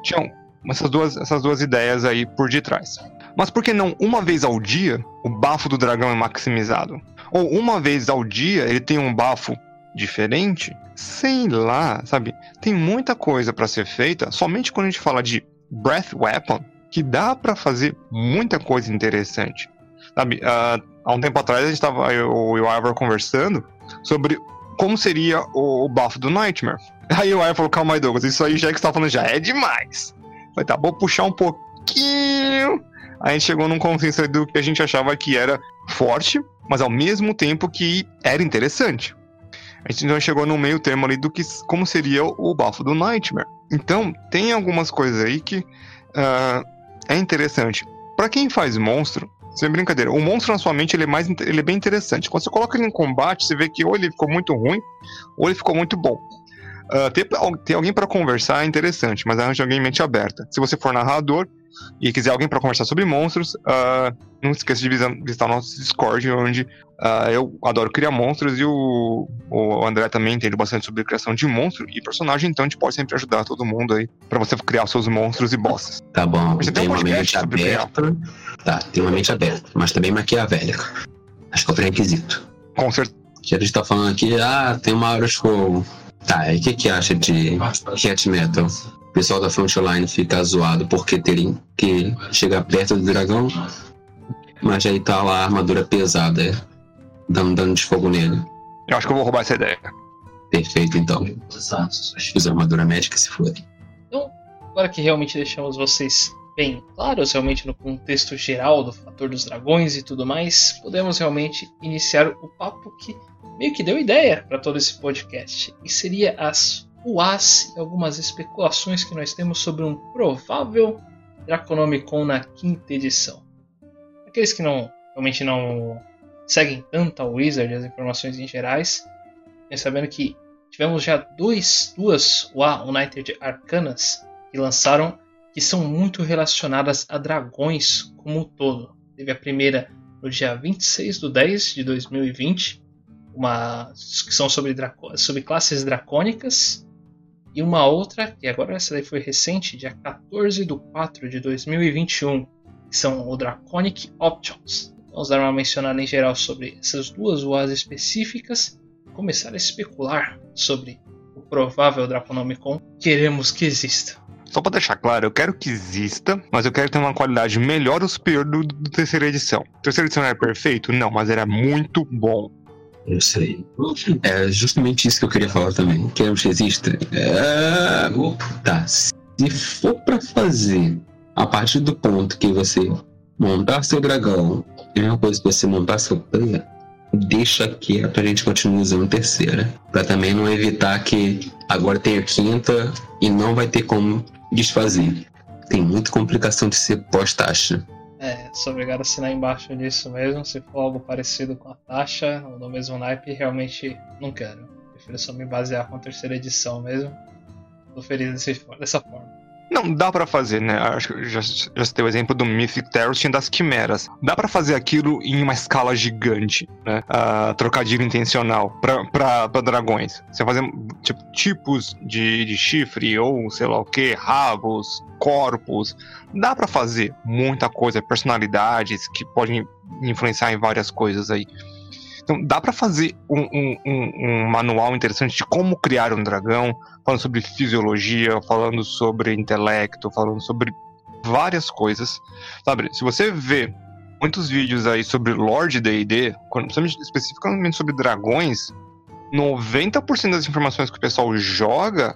Tinham essas duas, essas duas ideias aí por detrás. Mas por que não uma vez ao dia o bafo do dragão é maximizado? Ou uma vez ao dia ele tem um bafo diferente? Sei lá, sabe? Tem muita coisa para ser feita. Somente quando a gente fala de Breath Weapon, que dá para fazer muita coisa interessante. Sabe, uh, há um tempo atrás a gente estava eu e o Ivor conversando sobre como seria o, o bafo do Nightmare. Aí o Ivor falou, calma aí Douglas, isso aí já que você tá falando já é demais. Falei, tá, vou puxar um pouquinho. A gente chegou num consenso do que a gente achava que era forte, mas ao mesmo tempo que era interessante. A gente então chegou no meio termo ali do que como seria o bafo do Nightmare. Então, tem algumas coisas aí que uh, é interessante. Para quem faz monstro, sem brincadeira, o monstro na sua mente ele é, mais, ele é bem interessante. Quando você coloca ele em combate, você vê que ou ele ficou muito ruim, ou ele ficou muito bom. Uh, ter, ter alguém para conversar é interessante, mas arranje alguém em mente aberta. Se você for narrador, e quiser alguém para conversar sobre monstros, uh, não esqueça de visitar o nosso Discord, onde uh, eu adoro criar monstros e o, o André também entende bastante sobre criação de monstro e personagem, então a gente pode sempre ajudar todo mundo aí para você criar seus monstros e bosses.
Tá bom, você tem, tem uma mente aberta. Tá, tem uma mente aberta, mas também maquiavélica. Acho que é o pré-requisito.
Com certeza.
Que a gente tá falando aqui, ah, tem uma fogo. Tá, e o que, que acha de cat metal? o pessoal da frontline fica zoado porque terem que chegar perto do dragão, mas aí tá lá a armadura pesada, dando dano de fogo nele.
Eu acho que eu vou roubar essa ideia.
Perfeito, então. Fiz a armadura médica se for.
Então, agora que realmente deixamos vocês bem claros realmente no contexto geral do fator dos dragões e tudo mais, podemos realmente iniciar o papo que meio que deu ideia para todo esse podcast. E seria as o As e algumas especulações que nós temos sobre um provável Draconomicon na quinta edição. Aqueles que não realmente não seguem tanto a Wizard as informações em gerais, sabendo que tivemos já dois, duas UA United Arcanas que lançaram que são muito relacionadas a dragões como um todo. Teve a primeira no dia 26 de 10 de 2020, uma que são sobre, sobre classes dracônicas, e uma outra, que agora essa daí foi recente, dia 14 de 4 de 2021, que são o Draconic Options. Vamos dar uma mencionada em geral sobre essas duas UAs específicas e começar a especular sobre o provável Draconomicon queremos que exista.
Só para deixar claro, eu quero que exista, mas eu quero ter uma qualidade melhor ou superior do, do terceira edição. terceira edição era perfeito? Não, mas era muito bom.
Eu sei. É justamente isso que eu queria falar também. Queremos que exista. É... Tá. Se for para fazer a partir do ponto que você montar seu dragão, é uma coisa que você montar seu player, deixa quieto, a gente continua usando terceira. Pra também não evitar que agora tenha quinta e não vai ter como desfazer. Tem muita complicação de ser pós-taxa.
É, sou obrigado a assinar embaixo disso mesmo. Se for algo parecido com a taxa ou do mesmo naipe, realmente não quero. Prefiro só me basear com a terceira edição mesmo. Tô feliz desse, dessa forma.
Não, dá para fazer, né? Acho que já, já citei o exemplo do Mythic Terrorist das quimeras. Dá para fazer aquilo em uma escala gigante, né? Uh, trocadilho intencional para dragões. Você fazer tipo, tipos de, de chifre ou sei lá o que, rabos, corpos. Dá para fazer muita coisa, personalidades que podem influenciar em várias coisas aí. Então dá para fazer um, um, um, manual interessante de como criar um dragão, falando sobre fisiologia, falando sobre intelecto, falando sobre várias coisas. Sabe, se você vê muitos vídeos aí sobre Lord D&D, especificamente sobre dragões, 90% das informações que o pessoal joga,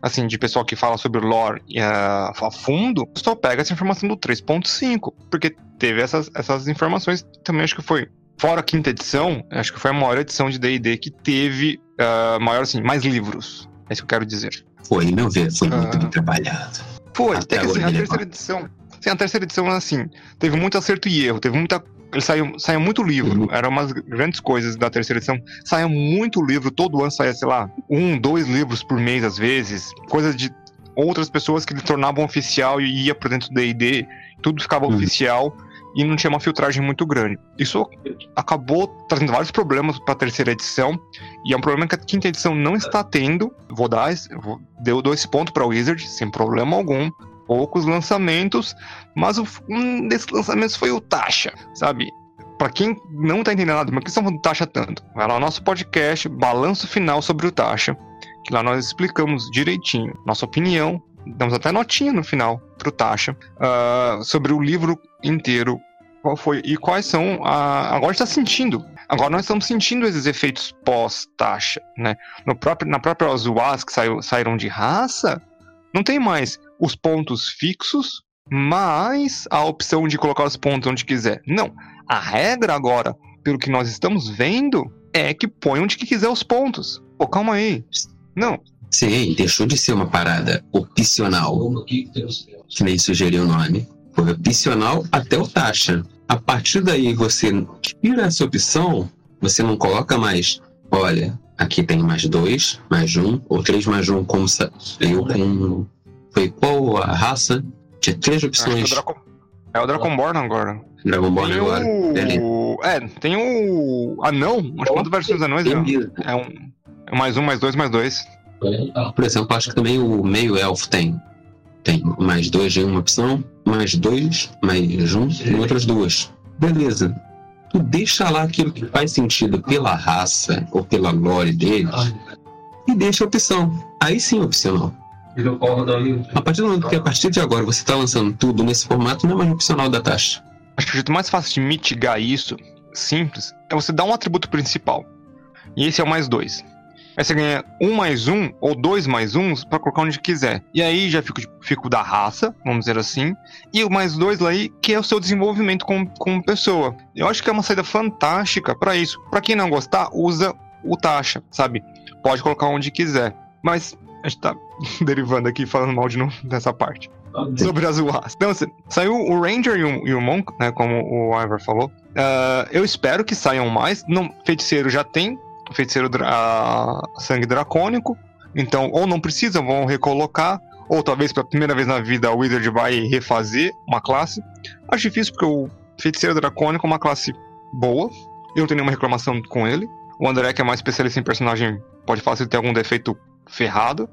assim, de pessoal que fala sobre lore uh, a fundo, só pega essa informação do 3.5, porque teve essas, essas informações, também acho que foi fora a quinta edição, acho que foi a maior edição de D&D que teve uh, maior assim, mais livros. É isso que eu quero dizer.
Foi, meu ver, foi muito bem trabalhado.
Foi, até, que assim, a terceira edição. Sim, a terceira edição, assim, teve muito acerto e erro, teve muita. Ele saiu, saiu muito livro, uhum. eram umas grandes coisas da terceira edição. Saiu muito livro, todo ano saía, sei lá, um, dois livros por mês, às vezes. Coisas de outras pessoas que ele tornavam oficial e ia para dentro do DD, tudo ficava uhum. oficial e não tinha uma filtragem muito grande. Isso acabou trazendo vários problemas para a terceira edição, e é um problema que a quinta edição não está tendo. Vou dar, vou, deu dois pontos para o Wizard, sem problema algum. Poucos lançamentos, mas um desses lançamentos foi o Tasha, sabe? Para quem não tá entendendo nada, mas que estão do Tasha tanto? Vai lá no nosso podcast, balanço final sobre o Tasha, que lá nós explicamos direitinho nossa opinião, damos até notinha no final pro Tasha, uh, sobre o livro inteiro. Qual foi e quais são a. Agora está sentindo. Agora nós estamos sentindo esses efeitos pós-taxa, né? No próprio, na própria Ozuas que saiu, saíram de raça, não tem mais os pontos fixos, mais a opção de colocar os pontos onde quiser. Não. A regra agora, pelo que nós estamos vendo, é que põe onde quiser os pontos. Pô, calma aí. Não.
Sim, deixou de ser uma parada opcional, que nem sugeriu o nome. Foi opcional até o taxa. A partir daí você tira essa opção, você não coloca mais, olha, aqui tem mais dois, mais um, ou três mais um, como saiu com. Foi qual a raça? Tinha três opções.
É o Dragonborn agora.
Dragonborn tem agora.
O... É, tem o anão. Acho que quantas versões anões é? É um. É mais um, mais dois, mais dois.
Por exemplo, acho que também o meio elfo tem. Tem mais dois em uma opção, mais dois, mais um em outras duas. Beleza. Tu deixa lá aquilo que faz sentido pela raça ou pela lore deles e deixa a opção. Aí sim é opcional. A partir do momento que a partir de agora você está lançando tudo nesse formato, não é mais opcional da taxa.
Acho que o jeito mais fácil de mitigar isso, simples, é você dar um atributo principal. E esse é o mais dois. Aí você ganha um mais um ou dois mais uns para colocar onde quiser. E aí já fica, fica o da raça, vamos dizer assim, e o mais dois lá aí, que é o seu desenvolvimento como, como pessoa. Eu acho que é uma saída fantástica para isso. Para quem não gostar, usa o taxa, sabe? Pode colocar onde quiser. Mas a gente tá derivando aqui falando mal de novo dessa parte. Sobre as UAs. Então, assim, saiu o Ranger e o, e o Monk, né? Como o Ivor falou. Uh, eu espero que saiam mais. Não, feiticeiro já tem feiticeiro sangue dracônico. Então, ou não precisam, vão recolocar, ou talvez pela primeira vez na vida o Wizard vai refazer uma classe. Acho difícil porque o feiticeiro dracônico é uma classe boa. Eu não tenho nenhuma reclamação com ele. O André, que é mais especialista em personagem, pode ele tem algum defeito ferrado.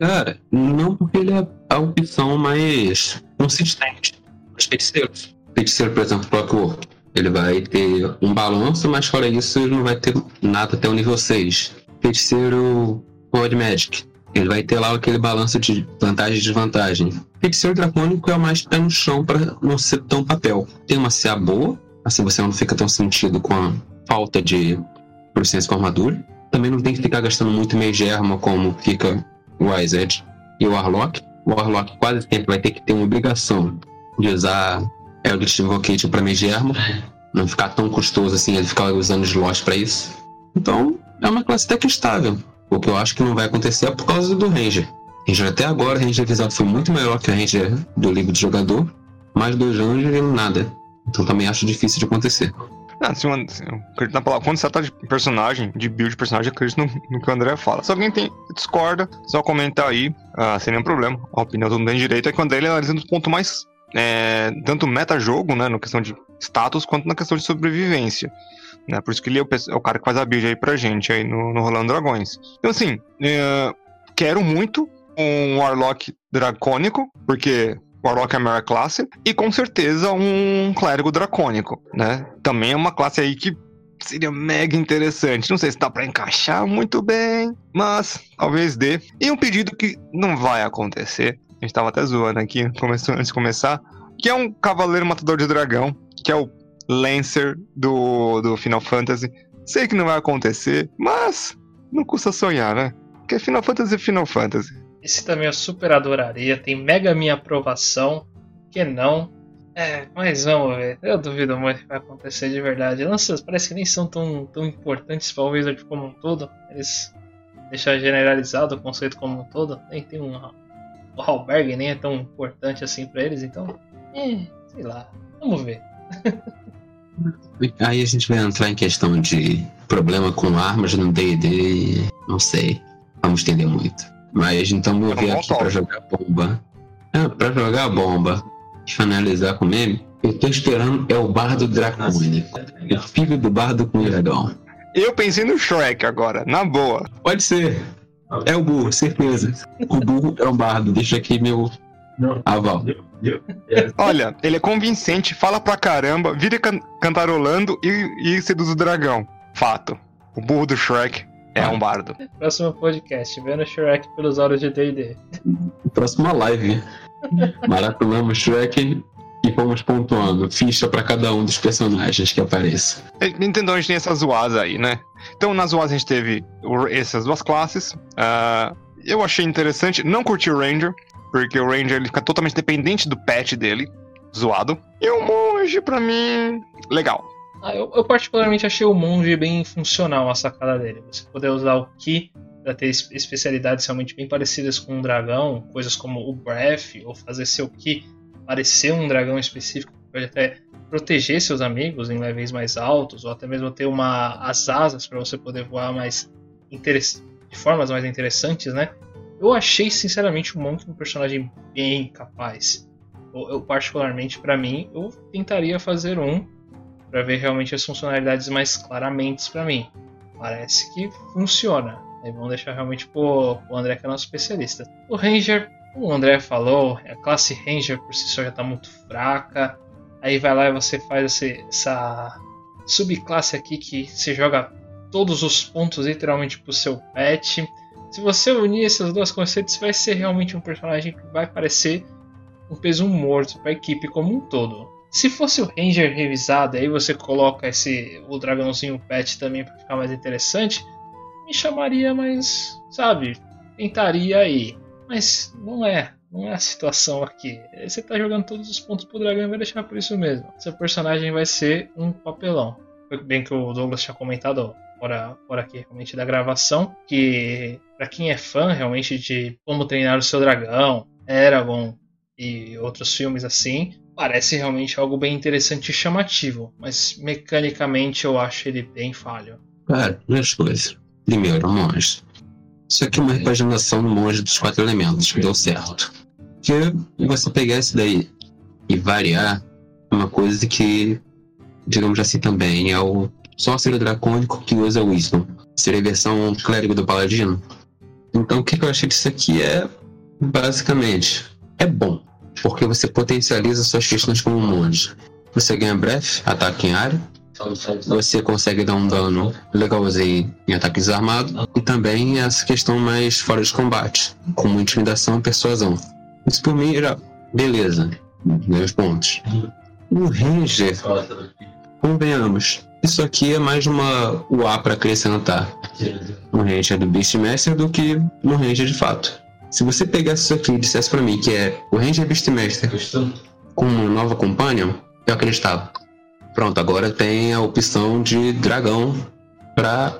Cara, não porque ele é a opção mais consistente. Os feiticeiros. Feiticeiro, por exemplo, próprio ele vai ter um balanço, mas fora isso ele não vai ter nada até o nível 6. Feiticeiro World Magic. Ele vai ter lá aquele balanço de vantagem e desvantagem. Feiticeiro Dracônico é o mais pé no chão para não ser tão papel. Tem uma CA boa, assim você não fica tão sentido com a falta de proficiência com armadura. Também não tem que ficar gastando muito meio germa como fica o Wizard e o Warlock. O Warlock quase sempre vai ter que ter uma obrigação de usar Eldritch Invocation pra Megermo. Não ficar tão custoso assim ele ficar usando slot para isso. Então, é uma classe até que estável. O que eu acho que não vai acontecer é por causa do Ranger. Ranger até agora, Ranger avisado foi muito melhor que o Ranger do livro de jogador. Mais dois Ranger e nada. Então também acho difícil de acontecer.
Não, assim, uma, assim, eu acredito na palavra. Quando você trata de personagem, de build de personagem, acredito no, no, que o André fala. Se alguém tem, discorda, só comentar aí, ah, sem nenhum problema. A opinião todo mundo tem direito. É que o André analisa no ponto mais. É, tanto meta-jogo, né, na questão de status, quanto na questão de sobrevivência. Né? Por isso que ele é o, é o, cara que faz a build aí pra gente aí no, no Rolando Dragões. Então, assim, é, quero muito um Warlock dracônico, porque Warlock é a maior classe, e com certeza um clérigo dracônico, né? Também é uma classe aí que seria mega interessante. Não sei se dá para encaixar muito bem, mas talvez dê. E um pedido que não vai acontecer, a gente tava até zoando aqui antes de começar, que é um cavaleiro matador de dragão, que é o Lancer do, do Final Fantasy. Sei que não vai acontecer, mas não custa sonhar, né? Porque Final Fantasy é Final Fantasy.
Esse também eu super adoraria, tem mega minha aprovação. Que não? É, mas vamos ver. Eu duvido muito que vai acontecer de verdade. Lanças parece que nem são tão, tão importantes para o Wizard como um todo. Eles deixam generalizado o conceito como um todo. Nem tem um. O Halberg nem é tão importante assim para eles, então. É, sei lá. Vamos ver.
Aí a gente vai entrar em questão de problema com armas no DD. Não sei. Vamos entender muito. Mas então vou vir aqui pra jogar bomba. É, pra jogar bomba e finalizar com meme, eu tô esperando é o Bardo Dracônico. O filho do Bardo com o dragão.
Eu pensei no Shrek agora, na boa.
Pode ser. É o burro, certeza. O burro é o bardo. Deixa aqui meu aval.
Olha, ele é convincente, fala pra caramba, vira can cantarolando e, e seduz o dragão. Fato. O burro do Shrek é um bardo.
Próximo podcast, vendo Shrek pelos olhos de D&D.
Próxima live. Maratonamos Shrek e fomos pontuando ficha para cada um dos personagens que apareça.
Então a gente tem essas zoadas aí, né? Então nas zoadas a gente teve essas duas classes. Uh, eu achei interessante, não curti o Ranger, porque o Ranger ele fica totalmente dependente do pet dele, zoado. E o monge, pra mim, legal.
Ah, eu, eu, particularmente achei o monge bem funcional a sacada dele. Você poder usar o Ki para ter especialidades realmente bem parecidas com um dragão, coisas como o Breath, ou fazer seu Ki parecer um dragão específico, pode até proteger seus amigos em levels mais altos, ou até mesmo ter uma, as asas para você poder voar mais de formas mais interessantes, né? Eu achei sinceramente o Monk um personagem bem capaz. Eu, eu particularmente para mim, eu tentaria fazer um para ver realmente as funcionalidades mais claramente para mim. Parece que funciona. Aí vamos deixar realmente pro, pro André que é nosso especialista. O Ranger, o André falou, a classe Ranger por si só já está muito fraca. Aí vai lá e você faz essa subclasse aqui que você joga todos os pontos literalmente pro seu pet. Se você unir esses dois conceitos, vai ser realmente um personagem que vai parecer um peso morto para a equipe como um todo. Se fosse o Ranger revisado, aí você coloca esse o dragãozinho pet também para ficar mais interessante, me chamaria, mas sabe, tentaria aí. Mas não é, não é a situação aqui. Você tá jogando todos os pontos pro dragão e vai deixar por isso mesmo. Seu personagem vai ser um papelão. Foi bem que o Douglas tinha comentado fora, fora aqui realmente da gravação, que para quem é fã realmente de como treinar o seu dragão, Eragon e outros filmes assim, parece realmente algo bem interessante e chamativo, mas mecanicamente eu acho ele bem falho.
Cara, duas coisas. Primeiro, monge. Isso aqui é uma repaginação do monge dos quatro elementos, que deu certo. Que você pegar isso daí e variar uma coisa que, digamos assim, também é o sócio dracônico que usa Wisdom. Seria a versão clérigo do paladino. Então o que eu achei disso aqui é, basicamente, é bom porque você potencializa suas questões como monge. Você ganha breath, ataque em área, você consegue dar um dano legalzinho em ataques armados e também essa questão mais fora de combate, como intimidação e persuasão. Isso por mim era beleza, meus pontos. O Ranger, convenhamos, isso aqui é mais uma UA para acrescentar no Ranger do Beastmaster do que no Ranger de fato. Se você pegasse isso aqui e dissesse pra mim que é o Ranger Beastmaster com uma nova Companion, eu acreditava. Pronto, agora tem a opção de dragão pra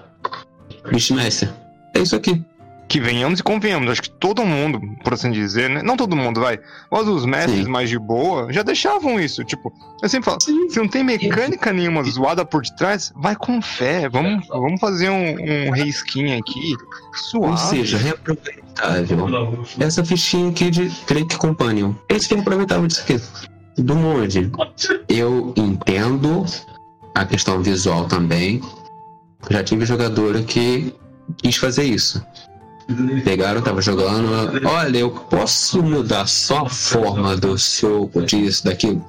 Beastmaster. É isso aqui.
que venhamos e convenhamos, acho que todo mundo, por assim dizer, né? Não todo mundo, vai. Mas os mestres
Sim.
mais de boa já deixavam isso. Tipo, eu sempre falo,
Sim.
se não tem mecânica nenhuma zoada por detrás, vai com fé. Vamos, vamos fazer um, um reisquinho aqui. Suave.
Ou seja, reaproveitável. Essa fichinha aqui de Drake Companion. Eles que aproveitavam disso aqui. Do monge. Eu entendo a questão visual também. Já tive jogadora que quis fazer isso. Pegaram, tava jogando. Olha, eu posso mudar só a forma do soco, disso, daquilo,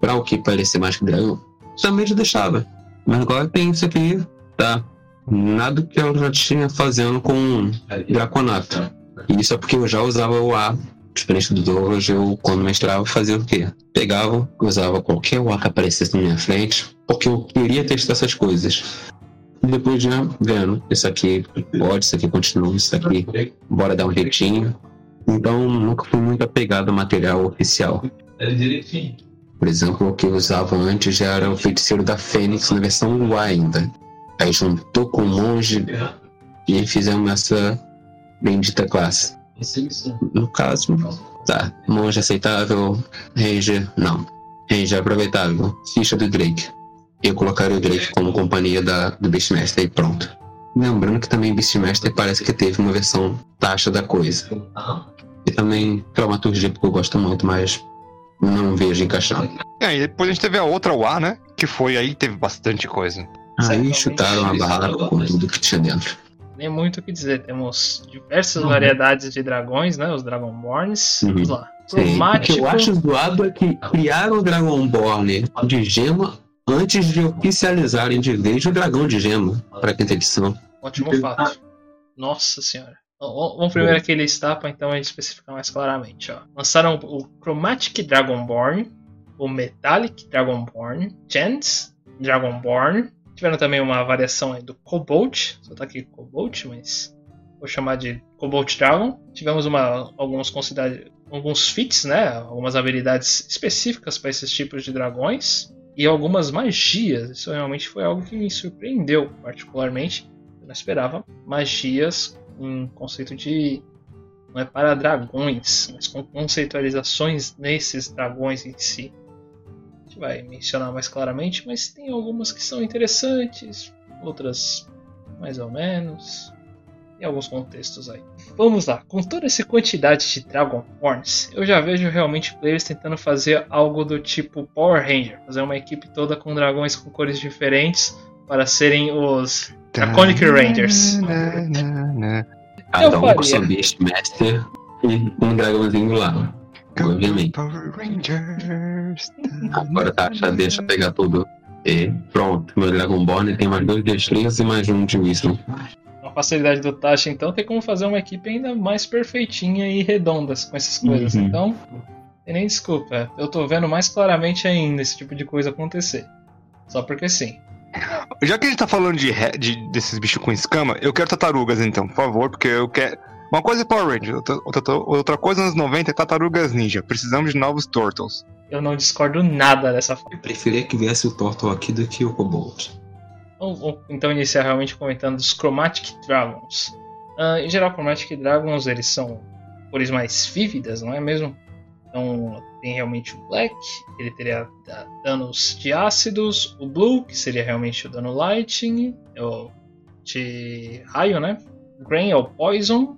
pra o que parecer mais que dragão. Também já deixava. Mas agora tem isso aqui, tá? Nada que eu já tinha fazendo com Draconato. E isso é porque eu já usava o A. Diferente do Douglas, eu, quando mestrava, fazia o quê? Pegava, usava qualquer A que aparecesse na minha frente, porque eu queria testar essas coisas. E depois já vendo, isso aqui pode, isso aqui continua, isso aqui, bora dar um jeitinho. Então, nunca fui muito apegado ao material oficial. Por exemplo, o que eu usava antes já era o feiticeiro da Fênix na versão Y ainda. Aí juntou com o monge e fizemos essa bendita classe. No caso, tá. Monge aceitável, Ranger, não. Ranger aproveitável, ficha do Drake. Eu colocaria o Drake como companhia da, do Beastmaster e pronto. Lembrando que também Beastmaster parece que teve uma versão taxa da coisa. E também dramaturgia, porque eu gosto muito, mas não vejo encaixando.
É, e depois a gente teve a outra UA, né? Que foi aí, teve bastante coisa.
Aí chutaram a barra com tudo que tinha dentro.
Nem muito o que dizer. Temos diversas
Uhum.
variedades de dragões, né? Os Dragonborns.
Uhum.
Vamos lá.
Sim, o que
Cromático.
eu acho zoado é que criaram o Dragonborn de gema antes de oficializarem de vez o dragão de gema para quinta edição.
Ótimo fato. Nossa senhora. Vamos primeiro aqui listar para então a gente especificar mais claramente. Ó. Lançaram o Chromatic Dragonborn, o Metallic Dragonborn, Chance Dragonborn. Tiveram também uma variação do Cobalt, só tá aqui Cobalt, mas vou chamar de Cobalt Dragon. Tivemos uma, alguns considera- alguns feats, né? Algumas habilidades específicas para esses tipos de dragões e algumas magias. Isso realmente foi algo que me surpreendeu particularmente. Eu não esperava magias em conceito de. Não é para dragões, mas com conceitualizações nesses dragões em si. A gente vai mencionar mais claramente, mas tem algumas que são interessantes, outras mais ou menos. Tem alguns contextos aí. Vamos lá, com toda essa quantidade de Dragonborns, eu já vejo realmente players tentando fazer algo do tipo Power Ranger, fazer uma equipe toda com dragões com cores diferentes para serem os Draconic Rangers.
Cada um
faria.
com seu Beastmaster e um dragãozinho lá. Obviamente. Agora tá, já deixa eu pegar tudo. E pronto, meu Dragonborn tem mais dois destrezas e mais um de Wisdom.
Com a facilidade do Tasha, então, tem como fazer uma equipe ainda mais perfeitinha e redonda com essas coisas.
Uhum.
Então, tem nem desculpa. Eu tô vendo mais claramente ainda esse tipo de coisa acontecer. Só porque sim.
Já que a gente tá falando de, de- desses bichos com escama, eu quero tartarugas então, por favor, porque eu quero. Uma coisa é Power Rangers, outra, outra, outra coisa nos 90 é tartarugas ninja. Precisamos de novos Turtles.
Eu não discordo nada dessa
Eu preferia que viesse o Turtle aqui do que o Cobalt.
Então iniciar realmente comentando dos Chromatic Dragons. Ah, em geral, Chromatic Dragons eles são cores mais vívidas, não é mesmo? Então tem realmente o Black, ele teria da- danos de ácidos, o Blue, que seria realmente o dano Lightning, o de raio, né? Green é o Poison,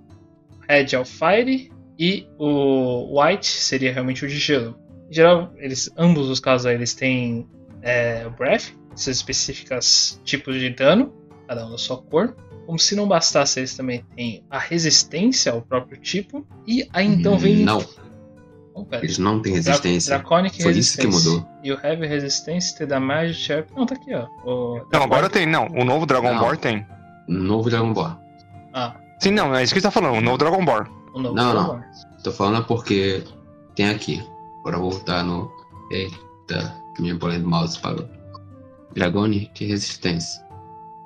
Red é o Fire e o White seria realmente o de gelo. Em geral, eles, ambos os casos aí, eles têm é, Breath, essas específicas tipos de dano, cada um da sua cor. Como se não bastasse, eles também têm a resistência ao próprio tipo. E aí então vem.
Não,
Oh, pera.
eles não têm
Dra-
resistência.
Draconic
Foi isso que mudou.
E o Heavy Resistance to Damage Sharp. Não, tá aqui, ó. O
Não, agora tem, não. O novo Dragon
Não.
Ball tem.
Novo Dragonborn.
Ah,
Sim, não, é isso que você tá falando, o novo Dragon Ball.
o novo
Não, não.
Dragon.
Tô falando porque tem aqui. Bora voltar no. Eita, minha bola do mouse parou. Dragone, que resistência.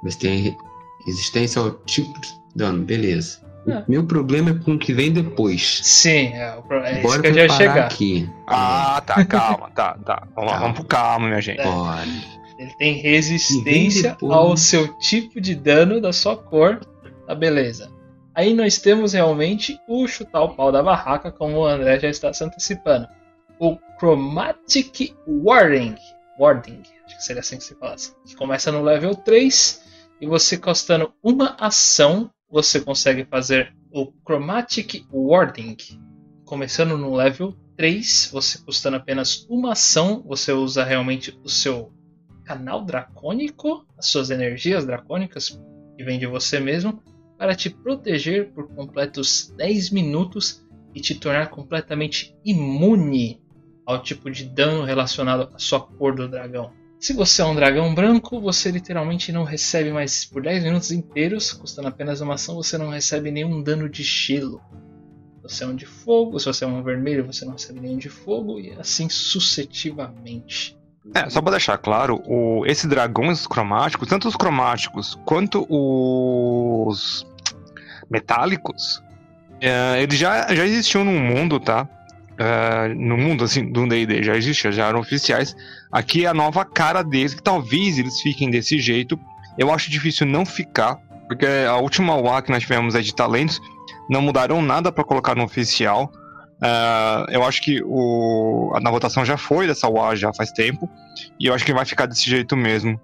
Mas tem re- resistência ao tipo de dano, beleza.
É.
Meu problema é com o que vem depois.
Sim, é, o é isso
Bora
que eu já chegar.
aqui.
Ah, tá, calma, tá, tá. Vamos, lá,
Calma.
vamos pro calma, minha gente.
É.
Bora.
Ele tem resistência
depois.
ao seu tipo de dano da sua cor. Tá beleza. Aí nós temos realmente o chutar o pau da barraca, como o André já está se antecipando. O Chromatic Warding. Warding, acho que seria assim que se falasse. Que começa no level 3 e você custando uma ação, você consegue fazer o Chromatic Warding. Começando no level 3, você custando apenas uma ação, você usa realmente o seu canal dracônico, as suas energias dracônicas que vem de você mesmo, para te proteger por completos 10 minutos e te tornar completamente imune ao tipo de dano relacionado à sua cor do dragão. Se você é um dragão branco, você literalmente não recebe mais por 10 minutos inteiros, custando apenas uma ação, você não recebe nenhum dano de gelo. Se você é um de fogo, se você é um vermelho, você não recebe nenhum de fogo e assim sucessivamente.
É, só pra deixar claro, o, esses dragões cromáticos, tanto os cromáticos quanto os metálicos, é, eles já, já existiam no mundo, tá? É, no mundo, assim, do D&D já existia, já eram oficiais. Aqui é a nova cara deles, que talvez eles fiquem desse jeito. Eu acho difícil não ficar, porque a última UA que nós tivemos é de talentos, não mudaram nada para colocar no oficial. Uh, eu acho que o, na votação já foi dessa UA já faz tempo. E eu acho que vai ficar desse jeito mesmo.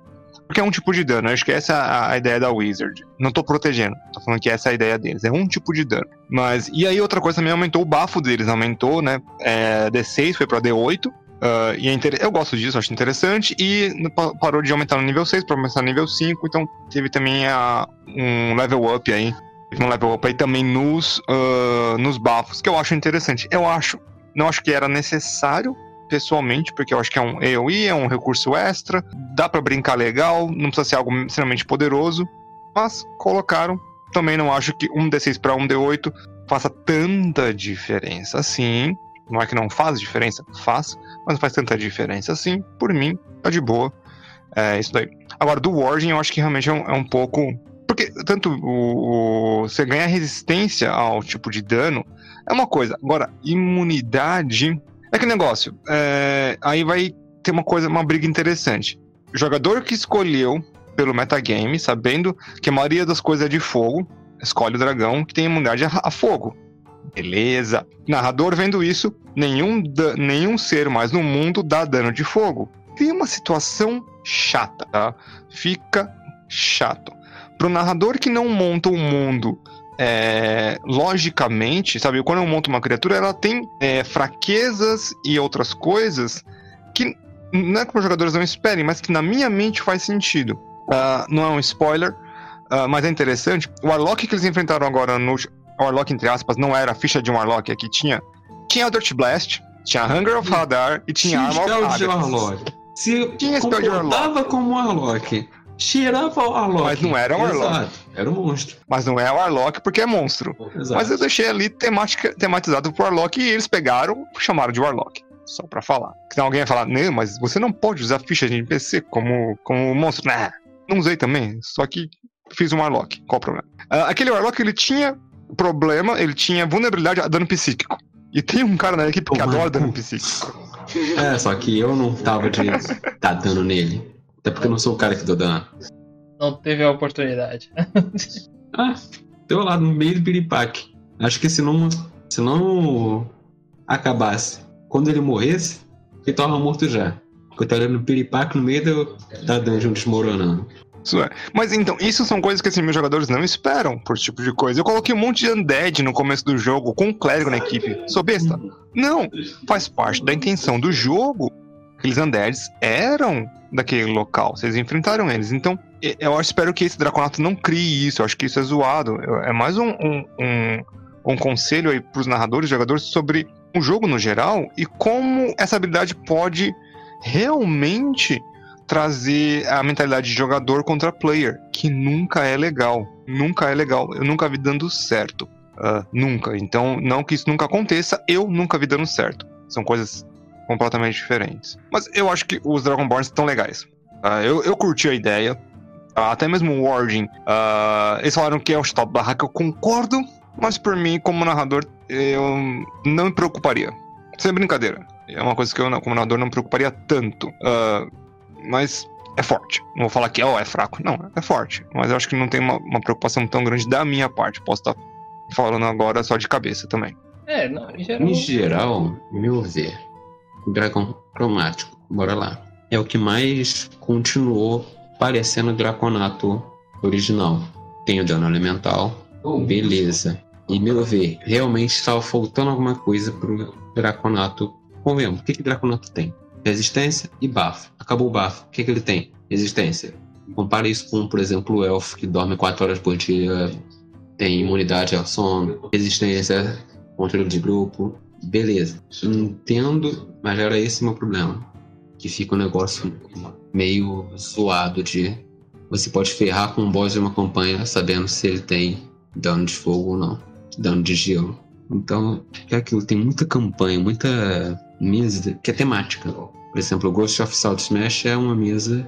Porque é um tipo de dano. Eu acho que essa é a, ideia da Wizard. Não tô protegendo. Tô falando que essa é a ideia deles. É um tipo de dano. Mas. E aí outra coisa também aumentou o bafo deles. Aumentou, né? É, D6 foi pra D8. Uh, e é inter... Eu gosto disso, acho interessante. E parou de aumentar no nível 6 para aumentar no nível 5. Então teve também a, um level up aí no level up aí também nos, uh, nos bafos, que eu acho interessante. Eu acho, não acho que era necessário, pessoalmente, porque eu acho que é um AoE, é um recurso extra, dá para brincar legal, não precisa ser algo extremamente poderoso, mas colocaram. Também não acho que um D6 para um D8 faça tanta diferença assim. Não é que não faz diferença, faz, mas não faz tanta diferença assim. Por mim, tá de boa. É isso daí. Agora, do Warden, eu acho que realmente é um, é um pouco porque tanto o, o, você ganha resistência ao tipo de dano, é uma coisa. Agora, imunidade. É que negócio. É, aí vai ter uma coisa, uma briga interessante. O jogador que escolheu pelo metagame, sabendo que a maioria das coisas é de fogo, escolhe o dragão que tem imunidade a, fogo. Beleza. Narrador vendo isso, nenhum, nenhum ser mais no mundo dá dano de fogo. Tem uma situação chata, tá? Fica chato pro narrador que não monta o um mundo é, logicamente, sabe? Quando eu monto uma criatura, ela tem é, fraquezas e outras coisas que não é que os jogadores não esperem, mas que na minha mente faz sentido. Uh, não é um spoiler, uh, mas é interessante. O Warlock que eles enfrentaram agora no. Warlock, entre aspas, não era a ficha de um Warlock aqui, tinha. Tinha Dirt Blast, tinha Hunger of Hadar e tinha
Armor of Warlock. Se tinha spell de Warlock. como Warlock cheirava o Warlock.
Mas não era o Warlock.
Exato, era um monstro.
Mas não é o Warlock porque é monstro. Exato. Mas eu deixei ali temática, tematizado pro Warlock e eles pegaram e chamaram de Warlock. Só pra falar. Que alguém vai falar, não, mas você não pode usar ficha de NPC como, como monstro. Nah, não usei também, só que fiz um Warlock. Qual o problema? Uh, aquele Warlock, ele tinha problema, ele tinha vulnerabilidade a dano psíquico. E tem um cara na equipe que adora dano psíquico.
É, só que eu não tava de dar dano nele. Até porque eu não sou o cara que dou dano.
Não teve a oportunidade.
ah, deu lá no meio do piripaque. Acho que se não, se não acabasse, quando ele morresse, ele tava morto já. Coitado no piripaque no meio do, da dungeon desmoronando.
Isso é. Mas então, isso são coisas que assim, meus jogadores não esperam por esse tipo de coisa. Eu coloquei um monte de undead no começo do jogo, com um clérigo na equipe. Sou besta? Não. Faz parte da intenção do jogo aqueles undeads eram daquele local. Vocês enfrentaram eles. Então, eu espero que esse Draconato não crie isso. Eu acho que isso é zoado. É mais um, um, um, um conselho aí pros narradores, jogadores, sobre o jogo no geral e como essa habilidade pode realmente trazer a mentalidade de jogador contra player, que nunca é legal. Nunca é legal. Eu nunca vi dando certo. Uh, nunca. Então, não que isso nunca aconteça, eu nunca vi dando certo. São coisas completamente diferentes. Mas eu acho que os Dragonborns estão legais. Uh, eu, eu curti a ideia. Uh, até mesmo o Warding. Uh, eles falaram que é o stop barraca, eu concordo. Mas por mim, como narrador, eu não me preocuparia. Sem brincadeira. É uma coisa que eu, como narrador, não me preocuparia tanto. mas é forte. Não vou falar que oh, é fraco. Não, é forte. Mas eu acho que não tem uma, uma preocupação tão grande da minha parte. Posso estar falando agora só de cabeça também.
É, não, em geral.
Em geral, meu ver, dragão cromático, bora lá, é o que mais continuou parecendo o draconato original. Tem o dano elemental, beleza. E meu ver, realmente estava faltando alguma coisa pro draconato. Convenhamos, o que, que o draconato tem? Resistência e bafo. Acabou o bafo. O que, que ele tem? Resistência. Compare isso com, por exemplo, o elfo que dorme 4 horas por dia, tem imunidade ao sono, resistência, controle de grupo. Beleza. Entendo, mas era esse o meu problema. Que fica um negócio meio zoado de você pode ferrar com um boss de uma campanha sabendo se ele tem dano de fogo ou não, dano de gelo. Então, é aquilo, tem muita campanha, muita mesa que é temática. Por exemplo, o Ghost of Salt Smash é uma mesa,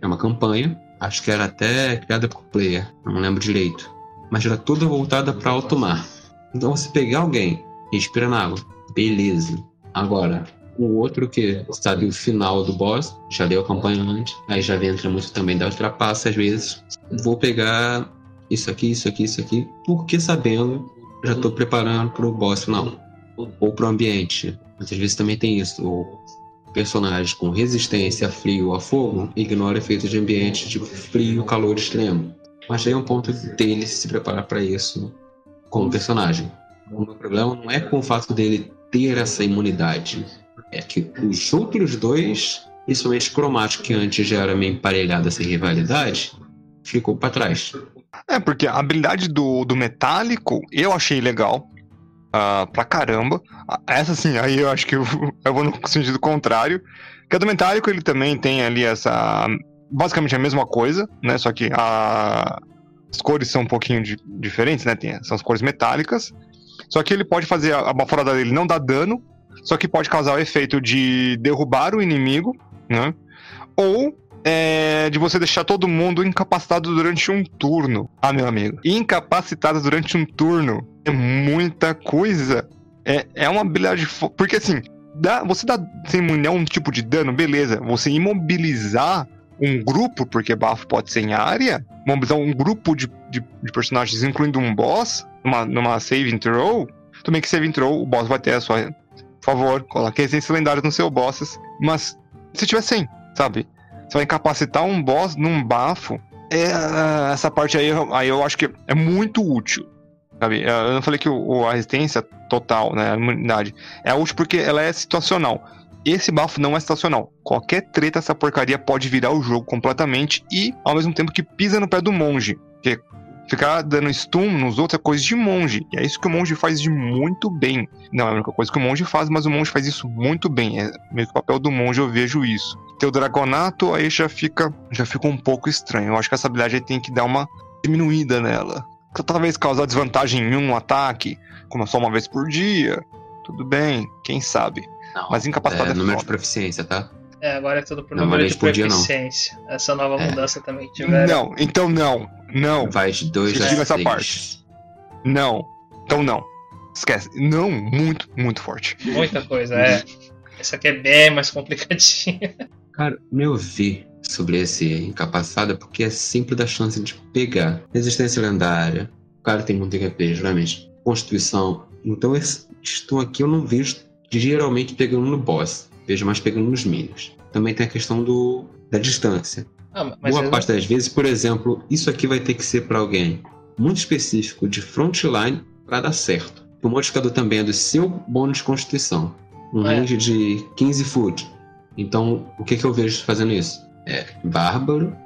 é uma campanha, acho que era até criada por player, não lembro direito. Mas era toda voltada para alto mar. Então você pegar alguém, respira na água, beleza. Agora, o outro que sabe o final do boss, já deu a campanha antes, aí já entra muito também da ultrapassa às vezes. Vou pegar isso aqui, isso aqui, isso aqui, porque sabendo, já estou preparando para o boss final. Ou para o ambiente. Muitas vezes também tem isso. O personagem com resistência a frio ou a fogo ignora efeitos de ambiente de frio, calor extremo. Mas aí é um ponto dele se preparar para isso como personagem. O meu problema não é com o fato dele ter essa imunidade, é que os outros dois, principalmente cromático, que antes já era meio emparelhado essa rivalidade, ficou para trás.
É, porque a habilidade do, do metálico eu achei legal. Uh, pra caramba. Essa sim, aí eu acho que eu, eu vou no sentido contrário. Que a do metálico ele também tem ali essa. Basicamente a mesma coisa, né? Só que a, as cores são um pouquinho de, diferentes, né? Tem, são as cores metálicas. Só que ele pode fazer a, baforada dele não dá dano, só que pode causar o efeito de derrubar o inimigo, né? Ou é, de você deixar todo mundo incapacitado durante um turno. Ah, meu amigo. Incapacitado durante um turno é muita coisa. É, é uma habilidade. Porque assim, dá, você dá sem imune um tipo de dano, beleza. Você imobilizar um grupo, porque bafo pode ser em área, mobilizar um grupo de, de, de personagens, incluindo um boss, numa, numa saving throw, também que saving throw, o boss vai ter a sua favor, coloque essências lendárias no seu bosses. Mas se tiver 100, sabe? Você vai incapacitar um boss num bafo. É, essa parte aí, aí eu acho que é muito útil. Sabe? Eu não falei que o, a resistência total, né? A imunidade é útil porque ela é situacional. Esse bafo não é situacional. Qualquer treta, essa porcaria pode virar o jogo completamente e, ao mesmo tempo que pisa no pé do monge. Que Ficar dando stun nos outros é coisa de monge. E é isso que o monge faz de muito bem. Não é a única coisa que o monge faz, mas o monge faz isso muito bem. É meio que o papel do monge, eu vejo isso. Ter o dragonato aí já fica, já fica um pouco estranho. Eu acho que essa habilidade tem que dar uma diminuída nela. Talvez causar desvantagem em um ataque, como só uma vez por dia. Tudo bem, quem sabe. Não, mas incapacitado
é,
é
número
foda.
de proficiência, tá?
É, agora é tudo por número de proficiência. Essa nova é. mudança também
tiveram. Não, então não. Não.
Vai de 2 a
6. essa parte. Não. Então não. Esquece. Não, muito, muito forte.
Muita coisa, é. Essa aqui é bem mais complicadinha.
Cara, meu ver sobre esse incapacitado é porque é simples da chance de pegar. Resistência lendária. O cara tem muito HP, geralmente. Constituição. Então, esse, estou aqui eu não vejo geralmente pegando no boss. Vejo mais pegando nos minions. Também tem a questão do, da distância. Ah, Boa parte das vezes, por exemplo, isso aqui vai ter que ser para alguém muito específico de frontline para dar certo. O modificador também é do seu bônus de constituição. Um é. range de 15 foot. Então, o que, que eu vejo fazendo isso? É bárbaro,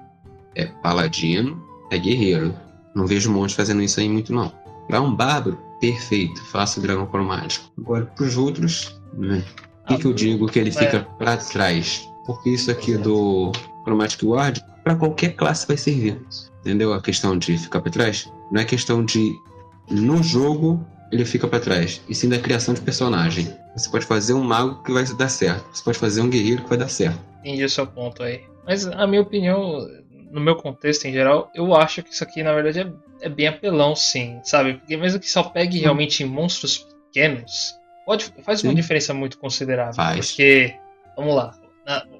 é paladino, é guerreiro. Não vejo um monte fazendo isso aí muito, não. Para um bárbaro, perfeito, faça o dragão cromático. Agora, para os outros, né? o que, que eu digo que ele fica é. para trás? Porque isso aqui do Chromatic Ward, para qualquer classe vai servir. Entendeu? A questão de ficar para trás não é questão de no jogo ele fica para trás, e sim da criação de personagem. Você pode fazer um mago que vai dar certo, você pode fazer um guerreiro que vai dar certo.
Entendi o seu ponto aí. Mas a minha opinião, no meu contexto em geral, eu acho que isso aqui na verdade é, é bem apelão, sim, sabe? Porque mesmo que só pegue hum. realmente em monstros pequenos, pode, faz uma diferença muito considerável.
Faz.
Porque, vamos lá,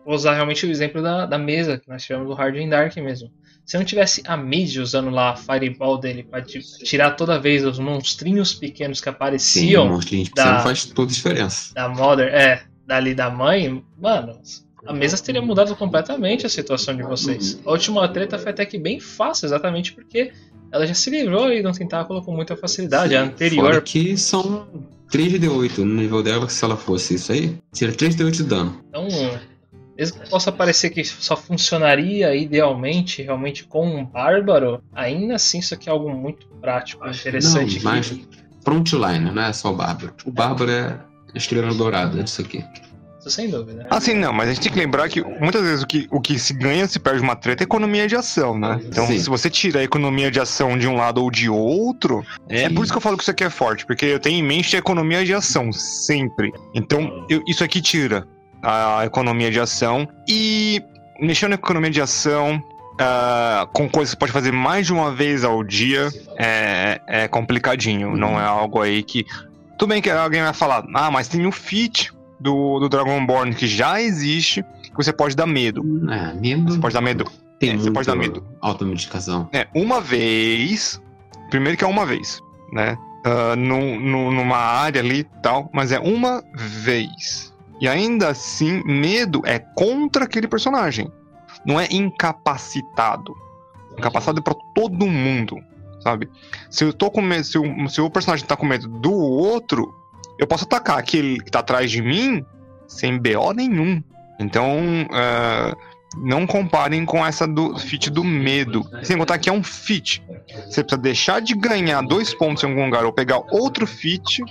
vou usar realmente o exemplo da, da mesa que nós tivemos do Hard and Dark mesmo. se não tivesse a Mid usando lá a Fireball dele pra ti- tirar toda vez os monstrinhos pequenos que
Sim,
apareciam
o monstrinho
da-
pequeno faz toda a diferença.
da Mother, é, dali da mãe, mano, a mesa teria mudado completamente a situação de vocês. A última treta foi até que bem fácil, exatamente porque ela já se livrou e não tentáculo com muita facilidade. A anterior
Fora que são 3D8 no nível dela, que se ela fosse isso aí, tira 3D8 de dano.
Então, mesmo que possa parecer que só funcionaria idealmente realmente com um bárbaro, ainda assim isso aqui é algo muito prático, interessante.
Não, mas frontline, não é só o Bárbaro. O Bárbaro é a estrela dourada disso aqui.
Isso sem dúvida.
Assim, não, mas a gente tem que lembrar que muitas vezes o que, o que se ganha se perde uma treta é economia de ação, né? Então,
Sim.
se você tira a economia de ação de um lado ou de outro, é
Sim.
por isso que eu falo que isso aqui é forte, porque eu tenho em mente a economia de ação, sempre. Então, eu- isso aqui tira a economia de ação e mexendo na economia de ação. ah, com coisas que você pode fazer mais de uma vez ao dia é, é complicadinho. Não é algo aí que. Tudo bem que alguém vai falar, ah, mas tem o feat do, do Dragonborn que já existe, que você pode dar medo.
É, medo.
Você pode dar medo.
Tem
é, você pode dar medo.
automedicação.
É, uma vez. Primeiro que é uma vez, né? Ah, num- num- numa área ali e tal, mas é uma vez. E ainda assim, medo é contra aquele personagem. Não é incapacitado. Incapacitado é pra todo mundo, sabe? Se eu tô com medo, se o, se o personagem tá com medo do outro, eu posso atacar aquele que tá atrás de mim sem BO nenhum. Então, ah, não comparem com essa do feat do medo. Sem contar que é um feat. Você precisa deixar de ganhar dois pontos em algum lugar ou pegar outro feat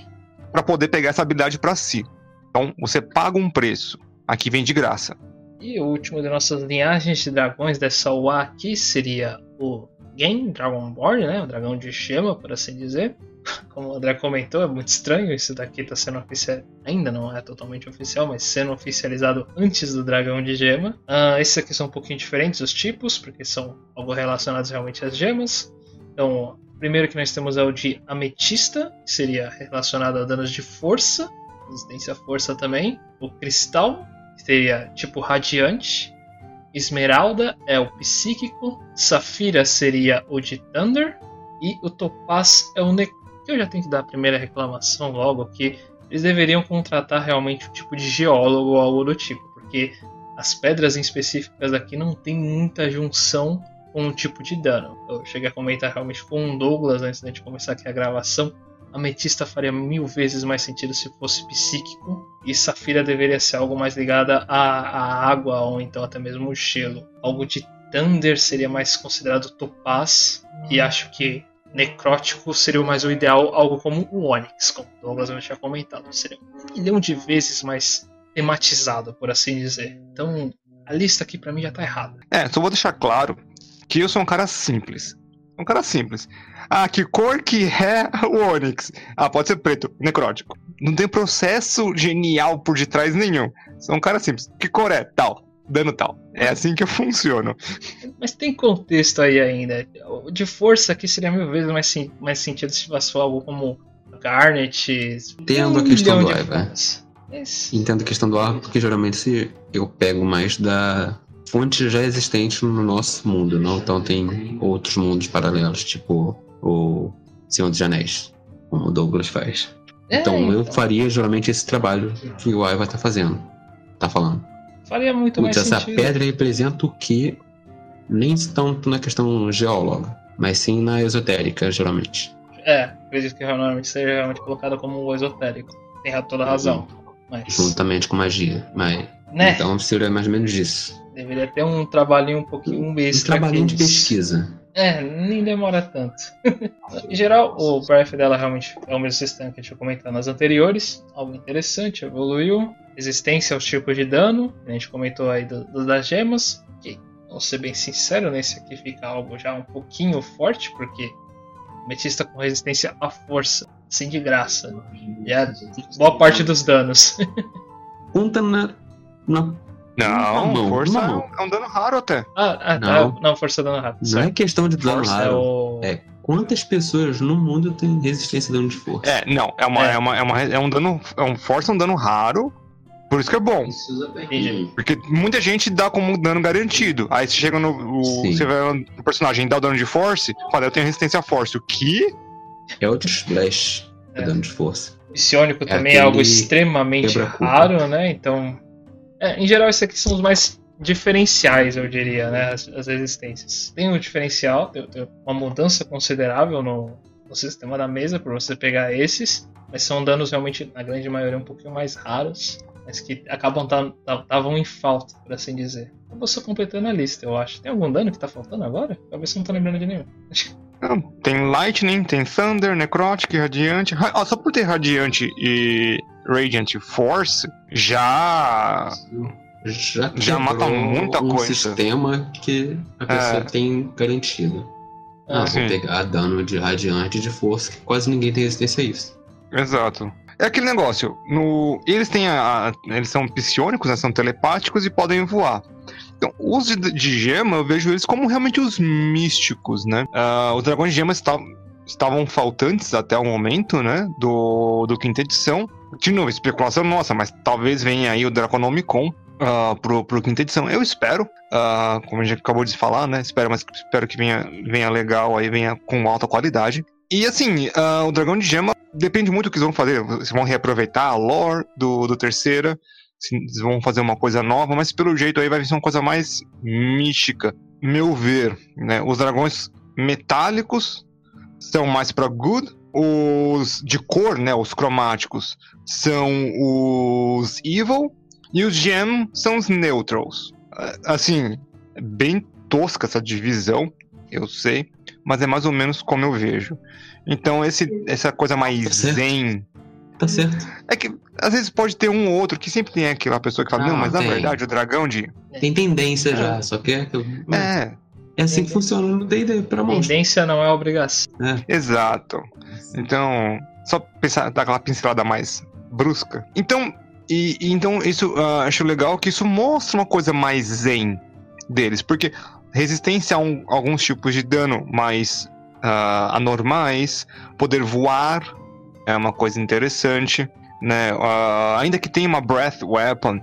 pra poder pegar essa habilidade pra si. Então, você paga um preço. Aqui vem de graça.
E o último de nossas linhagens de dragões dessa UA aqui seria o Gen Dragonborn, né? O dragão de chama, por assim dizer. Como o André comentou, é muito estranho isso daqui tá sendo oficial. Ainda não é totalmente oficial, mas sendo oficializado antes do dragão de gema. Ah, esses aqui são um pouquinho diferentes os tipos, porque são algo relacionados realmente às gemas. Então, primeiro que nós temos é o de ametista, que seria relacionado a danos de força, resistência à força também. O cristal, que seria tipo radiante. Esmeralda é o psíquico. Safira seria o de Thunder. E o Topaz é o ne... eu já tenho que dar a primeira reclamação logo que eles deveriam contratar realmente um tipo de geólogo ou algo do tipo, porque as pedras em específicas aqui não tem muita junção com um tipo de dano. Eu cheguei a comentar realmente com o Douglas antes da gente começar aqui a gravação. Ametista faria mil vezes mais sentido se fosse psíquico, e Safira deveria ser algo mais ligada à, à água ou então até mesmo o gelo. Algo de Thunder seria mais considerado Topaz, e acho que Necrótico seria mais o ideal, algo como o Onyx, como o Douglas já tinha comentado. Seria um milhão de vezes mais tematizado, por assim dizer. Então, a lista aqui pra mim já tá errada.
É, só vou deixar claro que eu sou um cara simples. Um cara simples. Ah, que cor que é o Onix? Ah, pode ser preto, necrótico. Não tem processo genial por detrás nenhum. Sou um cara simples. Que cor é? Tal. Dano tal. É assim que eu funciono.
Mas tem contexto aí ainda. De força aqui seria mil vezes mais, sim- mais sentido se fosse algo como Garnet.
Entendo
um
a questão do.
Mas,
Entendo a questão do ar, porque geralmente se eu pego mais da fonte já existente no nosso mundo, não? Então tem outros mundos paralelos, tipo o Senhor dos Anéis, como o Douglas faz.
é,
Então eu faria geralmente esse trabalho que o Aiva tá fazendo. Tá falando.
Faria muito mais
Putz, essa
sentido.
pedra representa o que? Nem tanto na questão geóloga, mas sim na esotérica, geralmente.
É, acredito que normalmente seja realmente colocada como esotérico. Tem toda a razão. Mas,
Juntamente com magia. Mas,
né?
Então seria mais ou menos isso.
Deveria ter um trabalhinho um pouquinho um
Um
extra.
trabalhinho de pesquisa.
É, nem demora tanto. em geral, o breath dela realmente é o mesmo sistema que a gente comentado nas anteriores. Algo interessante, evoluiu. Resistência aos tipos de dano, a gente comentou aí do, do das gemas. Que, vou ser bem sincero, nesse aqui fica algo já um pouquinho forte, porque Metista com resistência à força, assim de graça. E é boa parte dos danos.
Conta na. na
Não,
mão,
força é um- é um dano raro até.
ah, ah
Não.
tá. Não, força dano rápido.
não é questão de dano
Força é
raro.
o.
É quantas pessoas no mundo têm resistência a dano de força?
É, não, é, uma,
É.
é. uma, é, uma, é um dano. É um força, é um dano raro. Por isso que é bom. Porque muita gente dá como dano garantido. Aí você chega no. O, você vai no personagem e dá o dano de force, fala, eu tenho resistência a force. O que?
É outro splash. É
É.
dano de força.
Psionico
É
também é algo extremamente raro, né? Então, é, em geral, esses aqui são os mais diferenciais, eu diria, né? As, as resistências. Tem um diferencial, tem, tem uma mudança considerável no, no sistema da mesa por você pegar esses, mas são danos realmente, na grande maioria, um pouquinho mais raros, mas que acabam estavam em falta, por assim dizer. Eu vou só completando a lista, eu acho. Tem algum dano que tá faltando agora? Talvez você não tá lembrando de nenhum.
Não, tem Lightning, tem Thunder, Necrotic, Radiante. Ra- ó, só por ter Radiante e Radiant Force, já.
Já,
Já mata muita
um
coisa.
sistema que a pessoa
É.
tem garantido. Ah,
Ah,
sim.
vou pegar dano de radiante de força, que quase ninguém tem resistência a isso.
Exato. É aquele negócio. No, eles têm a, a- Eles são psionicos, né? São telepáticos e podem voar. Então, os de, de gema, eu vejo eles como realmente os místicos, né? Ah, os dragões de gema estavam, estavam faltantes até o momento, né? Do, do quinta edição. De novo, especulação nossa, mas talvez venha aí o Draconomicon ah, pro, pro quinta edição. Eu espero. ah, como a gente acabou de falar, né? Espero, mas espero que venha, venha legal aí, venha com alta qualidade. E assim, ah, o Dragão de Gema depende muito do que eles vão fazer. Se vão reaproveitar a lore do, do terceira, se vão fazer uma coisa nova, mas pelo jeito aí vai ser uma coisa mais mística. Meu ver, né? Os dragões metálicos são mais para good. Os de cor, né? Os cromáticos são os evil. E os gem são os neutrals. Ah, Assim, é bem tosca essa divisão, eu sei mas é mais ou menos como eu vejo. Então, esse, essa coisa mais
Tá
zen.
Tá certo.
É que às vezes pode ter um ou outro que sempre tem aquela pessoa que fala, não,
Não,
mas na
tem.
verdade o dragão de.
Tem tendência
É.
já, só que é,
É,
é assim que funciona no D&D pra monstro.
Tendência não é obrigação.
exato. Então, só pensar, dar aquela pincelada mais brusca. Então, e, e então isso ah, acho legal que isso mostra uma coisa mais zen deles, porque resistência a um- alguns tipos de dano mais ah, anormais, poder voar é uma coisa interessante, né? Ah, ainda que tenha uma breath weapon,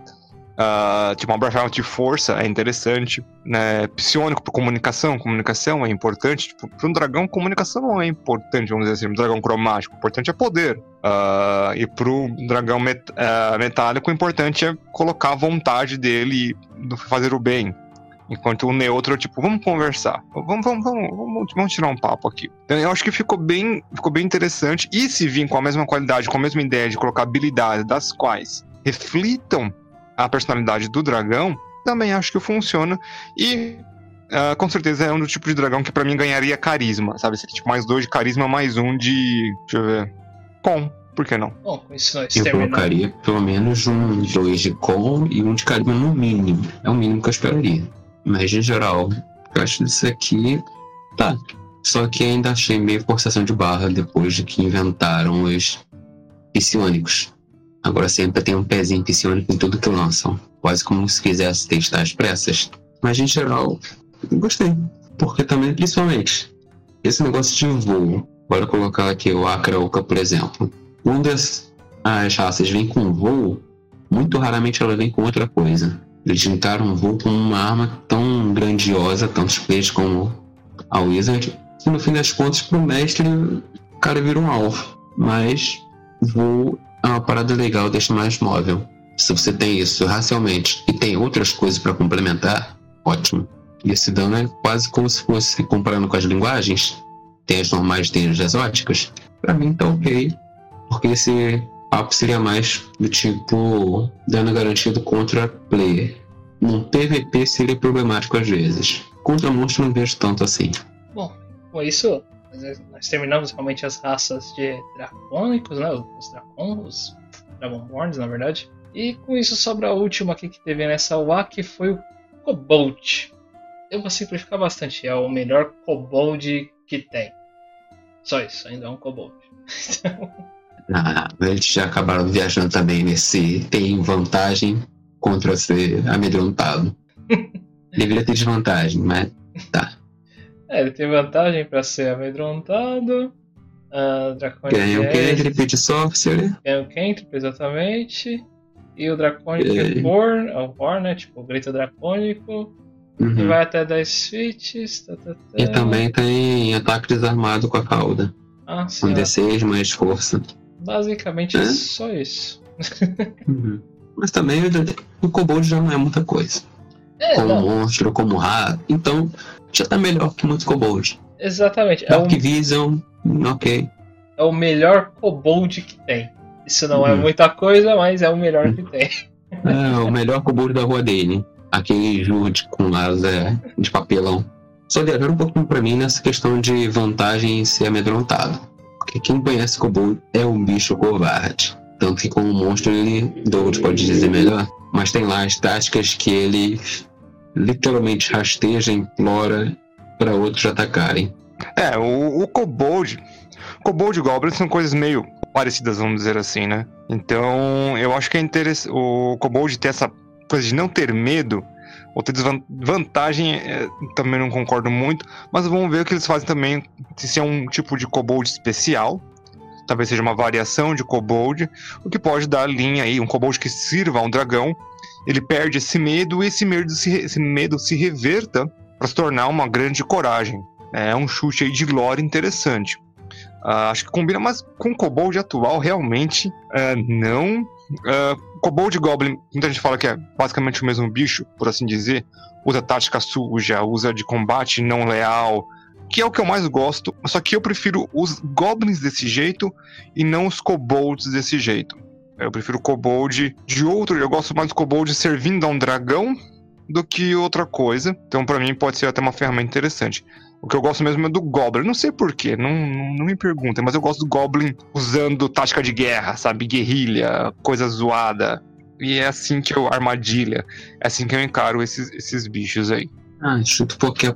ah, tipo uma weapon de força é interessante, né? Psionico para comunicação, comunicação é importante. Tipo, para um dragão, comunicação não é importante, vamos dizer assim, um dragão cromático, o importante é poder. Ah, e para o dragão met- ah, metálico, o importante é colocar a vontade dele e fazer o bem. Enquanto o neutro, tipo, vamos conversar. Vamos, vamos, vamos, vamos, vamos tirar um papo aqui. Então, eu acho que ficou bem, ficou bem interessante. E se vir com a mesma qualidade, com a mesma ideia de colocar habilidades das quais reflitam a personalidade do dragão, também acho que funciona. E ah, com certeza é um do tipo de dragão que pra mim ganharia carisma, sabe? Esse tipo mais dois de carisma, mais um de. Deixa eu ver. Com, por que não?
Bom, isso nós
Eu colocaria pelo menos um dois de com e um de carisma no mínimo. É o mínimo que eu esperaria. Mas em geral, eu acho isso aqui. Tá. Só que ainda achei meio forçação de barra depois de que inventaram os psionicos. Agora sempre tem um pezinho psionico em tudo que lançam. Quase como se quisesse testar as pressas. Mas em geral, gostei. Porque também, principalmente, esse negócio de voo. Bora colocar aqui o Akraoka, por exemplo. Quando as, as raças vêm com voo, muito raramente ela vem com outra coisa. Eles o voo com uma arma tão grandiosa, tantos players como a Wizard, que no fim das contas, pro mestre, o cara vira um alvo. Mas voo é uma parada legal, deixa mais móvel. Se você tem isso racialmente e tem outras coisas para complementar, ótimo. E esse dano é quase como se fosse comparando com as linguagens. Tem as normais, tem as exóticas. Pra mim tá ok. Porque esse papo seria mais do tipo dano garantido contra player. No PVP seria problemático às vezes. Contra monstro não vejo tanto assim.
Bom, com isso, nós- nós terminamos realmente as raças de dracônicos, né? Os dracons, os Dragonborns, na verdade. E com isso sobra a última aqui que teve nessa UA, que foi o Kobold. Eu vou simplificar bastante, é o melhor Kobold que tem. Só isso, ainda é um Kobold.
Ah, eles já acabaram viajando também nesse tem vantagem contra ser amedrontado. Deveria ter desvantagem, mas tá.
É, ele tem vantagem pra ser amedrontado. Uh, Draconic
Ganha o Cantrip de Sorcerer.
Ganha o Cantrip, exatamente. E o dracônico é,
É.
Horn, é o Horn, né? Tipo, o grito dracônico. E
Uhum.
vai até 10 feet. Tá, tá, tá.
E também tem ataque desarmado com a cauda.
Ah, sim.
Com
ó.
D6 mais força.
Basicamente é só isso.
Uhum. Mas também o Kobold já não é muita coisa.
É,
Como
não,
monstro, como rato. Então, já tá melhor que muitos Kobold.
exatamente. É o,
Dark Vision, ok.
é o melhor kobold que tem. Isso não é
Uhum.
muita coisa, mas é o melhor que tem.
É o melhor Kobold da rua dele. Aquele Jude com asa de papelão. Só viajaram um pouquinho pra mim nessa questão de vantagem em ser amedrontado. Porque quem conhece Kobold é um bicho covarde. Tanto que como monstro ele, Douglas pode dizer melhor, mas tem lá as táticas que ele literalmente rasteja, implora para outros atacarem.
É, o, o Kobold. Kobold e Goblin são coisas meio parecidas, vamos dizer assim, né? Então, eu acho que é interessante. O Kobold ter essa coisa de não ter medo, ou ter desvantagem, é, também não concordo muito. Mas vamos ver o que eles fazem também. Se é um tipo de Kobold especial. Talvez seja uma variação de Kobold, o que pode dar linha aí, um Kobold que sirva a um dragão. Ele perde esse medo e esse medo se, esse medo se reverta para se tornar uma grande coragem. É um chute aí de lore interessante. Ah, acho que combina, mas com o Kobold atual, realmente, é, não. Ah, Kobold Goblin, muita gente fala que é basicamente o mesmo bicho, por assim dizer. Usa tática suja, usa de combate não leal, que é o que eu mais gosto. Só que eu prefiro os Goblins desse jeito e não os Kobolds desse jeito. Eu prefiro Kobold de outro, eu gosto mais do Kobold servindo a um dragão do que outra coisa. Então, pra mim, pode ser até uma ferramenta interessante. O que eu gosto mesmo é do Goblin. Não sei porquê, não, não me perguntem, mas eu gosto do Goblin usando tática de guerra, sabe? Guerrilha, coisa zoada. E é assim que eu. Armadilha. É assim que eu encaro esses, esses bichos aí.
Ah, chuto porque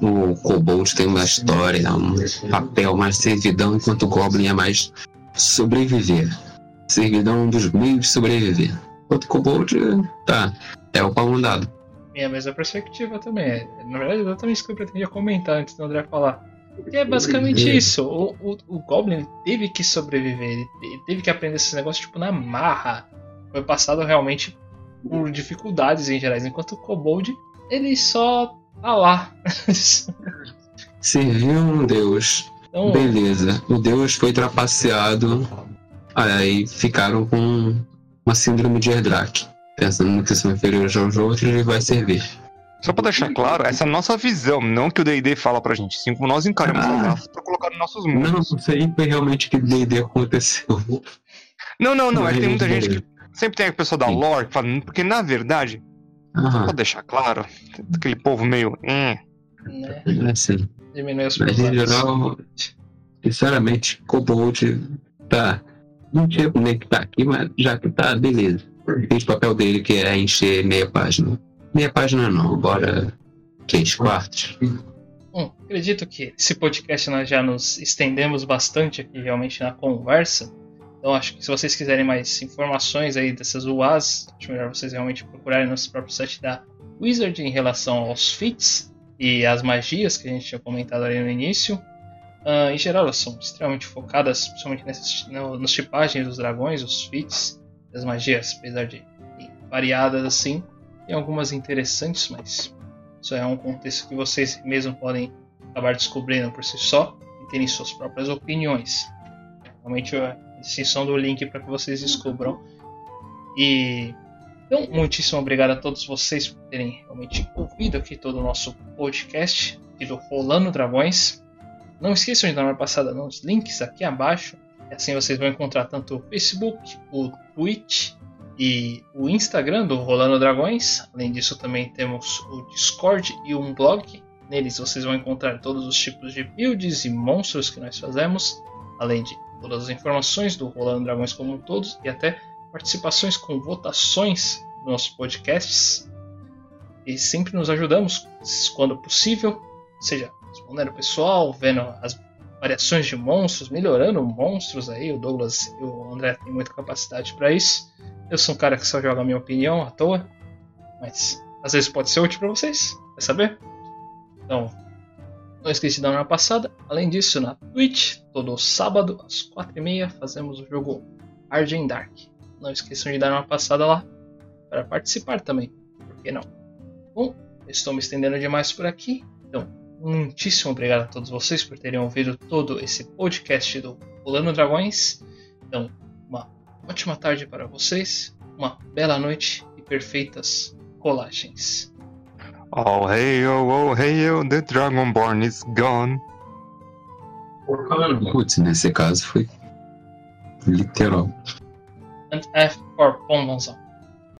o Kobold tem uma história, um papel mais servidão, enquanto o Goblin é mais sobreviver. Servidão é dos meios de sobreviver. Enquanto o Kobold, tá, é o pau mandado.
Minha mesma perspectiva também. É, Na verdade, exatamente isso que eu pretendia comentar antes do André falar. Porque é basicamente
Uhum.
isso. O, o, o Goblin teve que sobreviver, ele, te- ele teve que aprender esse negócio tipo na marra. Foi passado realmente por dificuldades em gerais, enquanto o Kobold ele só tá lá.
Serviu um deus.
então,
Beleza. O deus foi trapaceado. Aí ficaram com uma síndrome de Erdrak. Pensando que são inferiores aos outros e vai servir.
Só pra deixar claro, essa é a nossa visão, não que o D&D fala pra gente. Sim, como nós encaramos
Ah.
as raças pra colocar nos nossos
Não,
mundos.
não sei foi realmente que D&D aconteceu.
Não, não, não. É que tem muita gente que sempre tem a pessoa da lore que fala, porque na verdade, só
Aham,
pra deixar claro, aquele povo meio. Hum,
né,
é assim.
diminuir os
Mas em geral, sinceramente, Kobold tá. Não tinha nem que tá aqui, mas já que tá, beleza. Fez o papel dele que é encher meia página. Meia página não, bora três quartos.
Bom, acredito que esse podcast nós já nos estendemos bastante aqui realmente na conversa. Então acho que se vocês quiserem mais informações aí dessas UAs, acho melhor vocês realmente procurarem no próprio site da Wizard em relação aos feats e as magias que a gente tinha comentado ali no início. Ah, em geral, elas são extremamente focadas, principalmente nessas, no, nos tipagens dos dragões, os feats, as magias, apesar de variadas assim. Tem algumas interessantes, mas isso é um contexto que vocês mesmos podem acabar descobrindo por si só e terem suas próprias opiniões. Realmente a distinção do link para que vocês descubram. E então, muitíssimo obrigado a todos vocês por terem realmente ouvido aqui todo o nosso podcast do Rolando Dragões. Não esqueçam de dar uma passada nos links aqui abaixo. Assim vocês vão encontrar tanto o Facebook, o Twitch e o Instagram do Rolando Dragões. Além disso, também temos o Discord e um blog. Neles vocês vão encontrar todos os tipos de builds e monstros que nós fazemos, além de todas as informações do Rolando Dragões como um todo e até participações com votações nos nossos podcasts. E sempre nos ajudamos quando possível, seja respondendo o pessoal, vendo as variações de monstros, melhorando monstros aí. O Douglas e o André têm muita capacidade para isso. Eu sou um cara que só joga a minha opinião à toa, mas às vezes pode ser útil para vocês, quer saber? Então, não esqueça de dar uma passada. Além disso, na Twitch, todo sábado às 4h30, fazemos o jogo Argent Dark. não esqueçam de dar uma passada lá para participar também. Por que não? Bom, estou me estendendo demais por aqui, então muitíssimo obrigado a todos vocês por terem ouvido todo esse podcast do Pulando Dragões. Então, uma ótima tarde para vocês, uma bela noite e perfeitas colagens.
Oh hey oh, oh hey oh, the Dragonborn is gone.
Putz, nesse caso foi literal.
And F for Bonbonzão.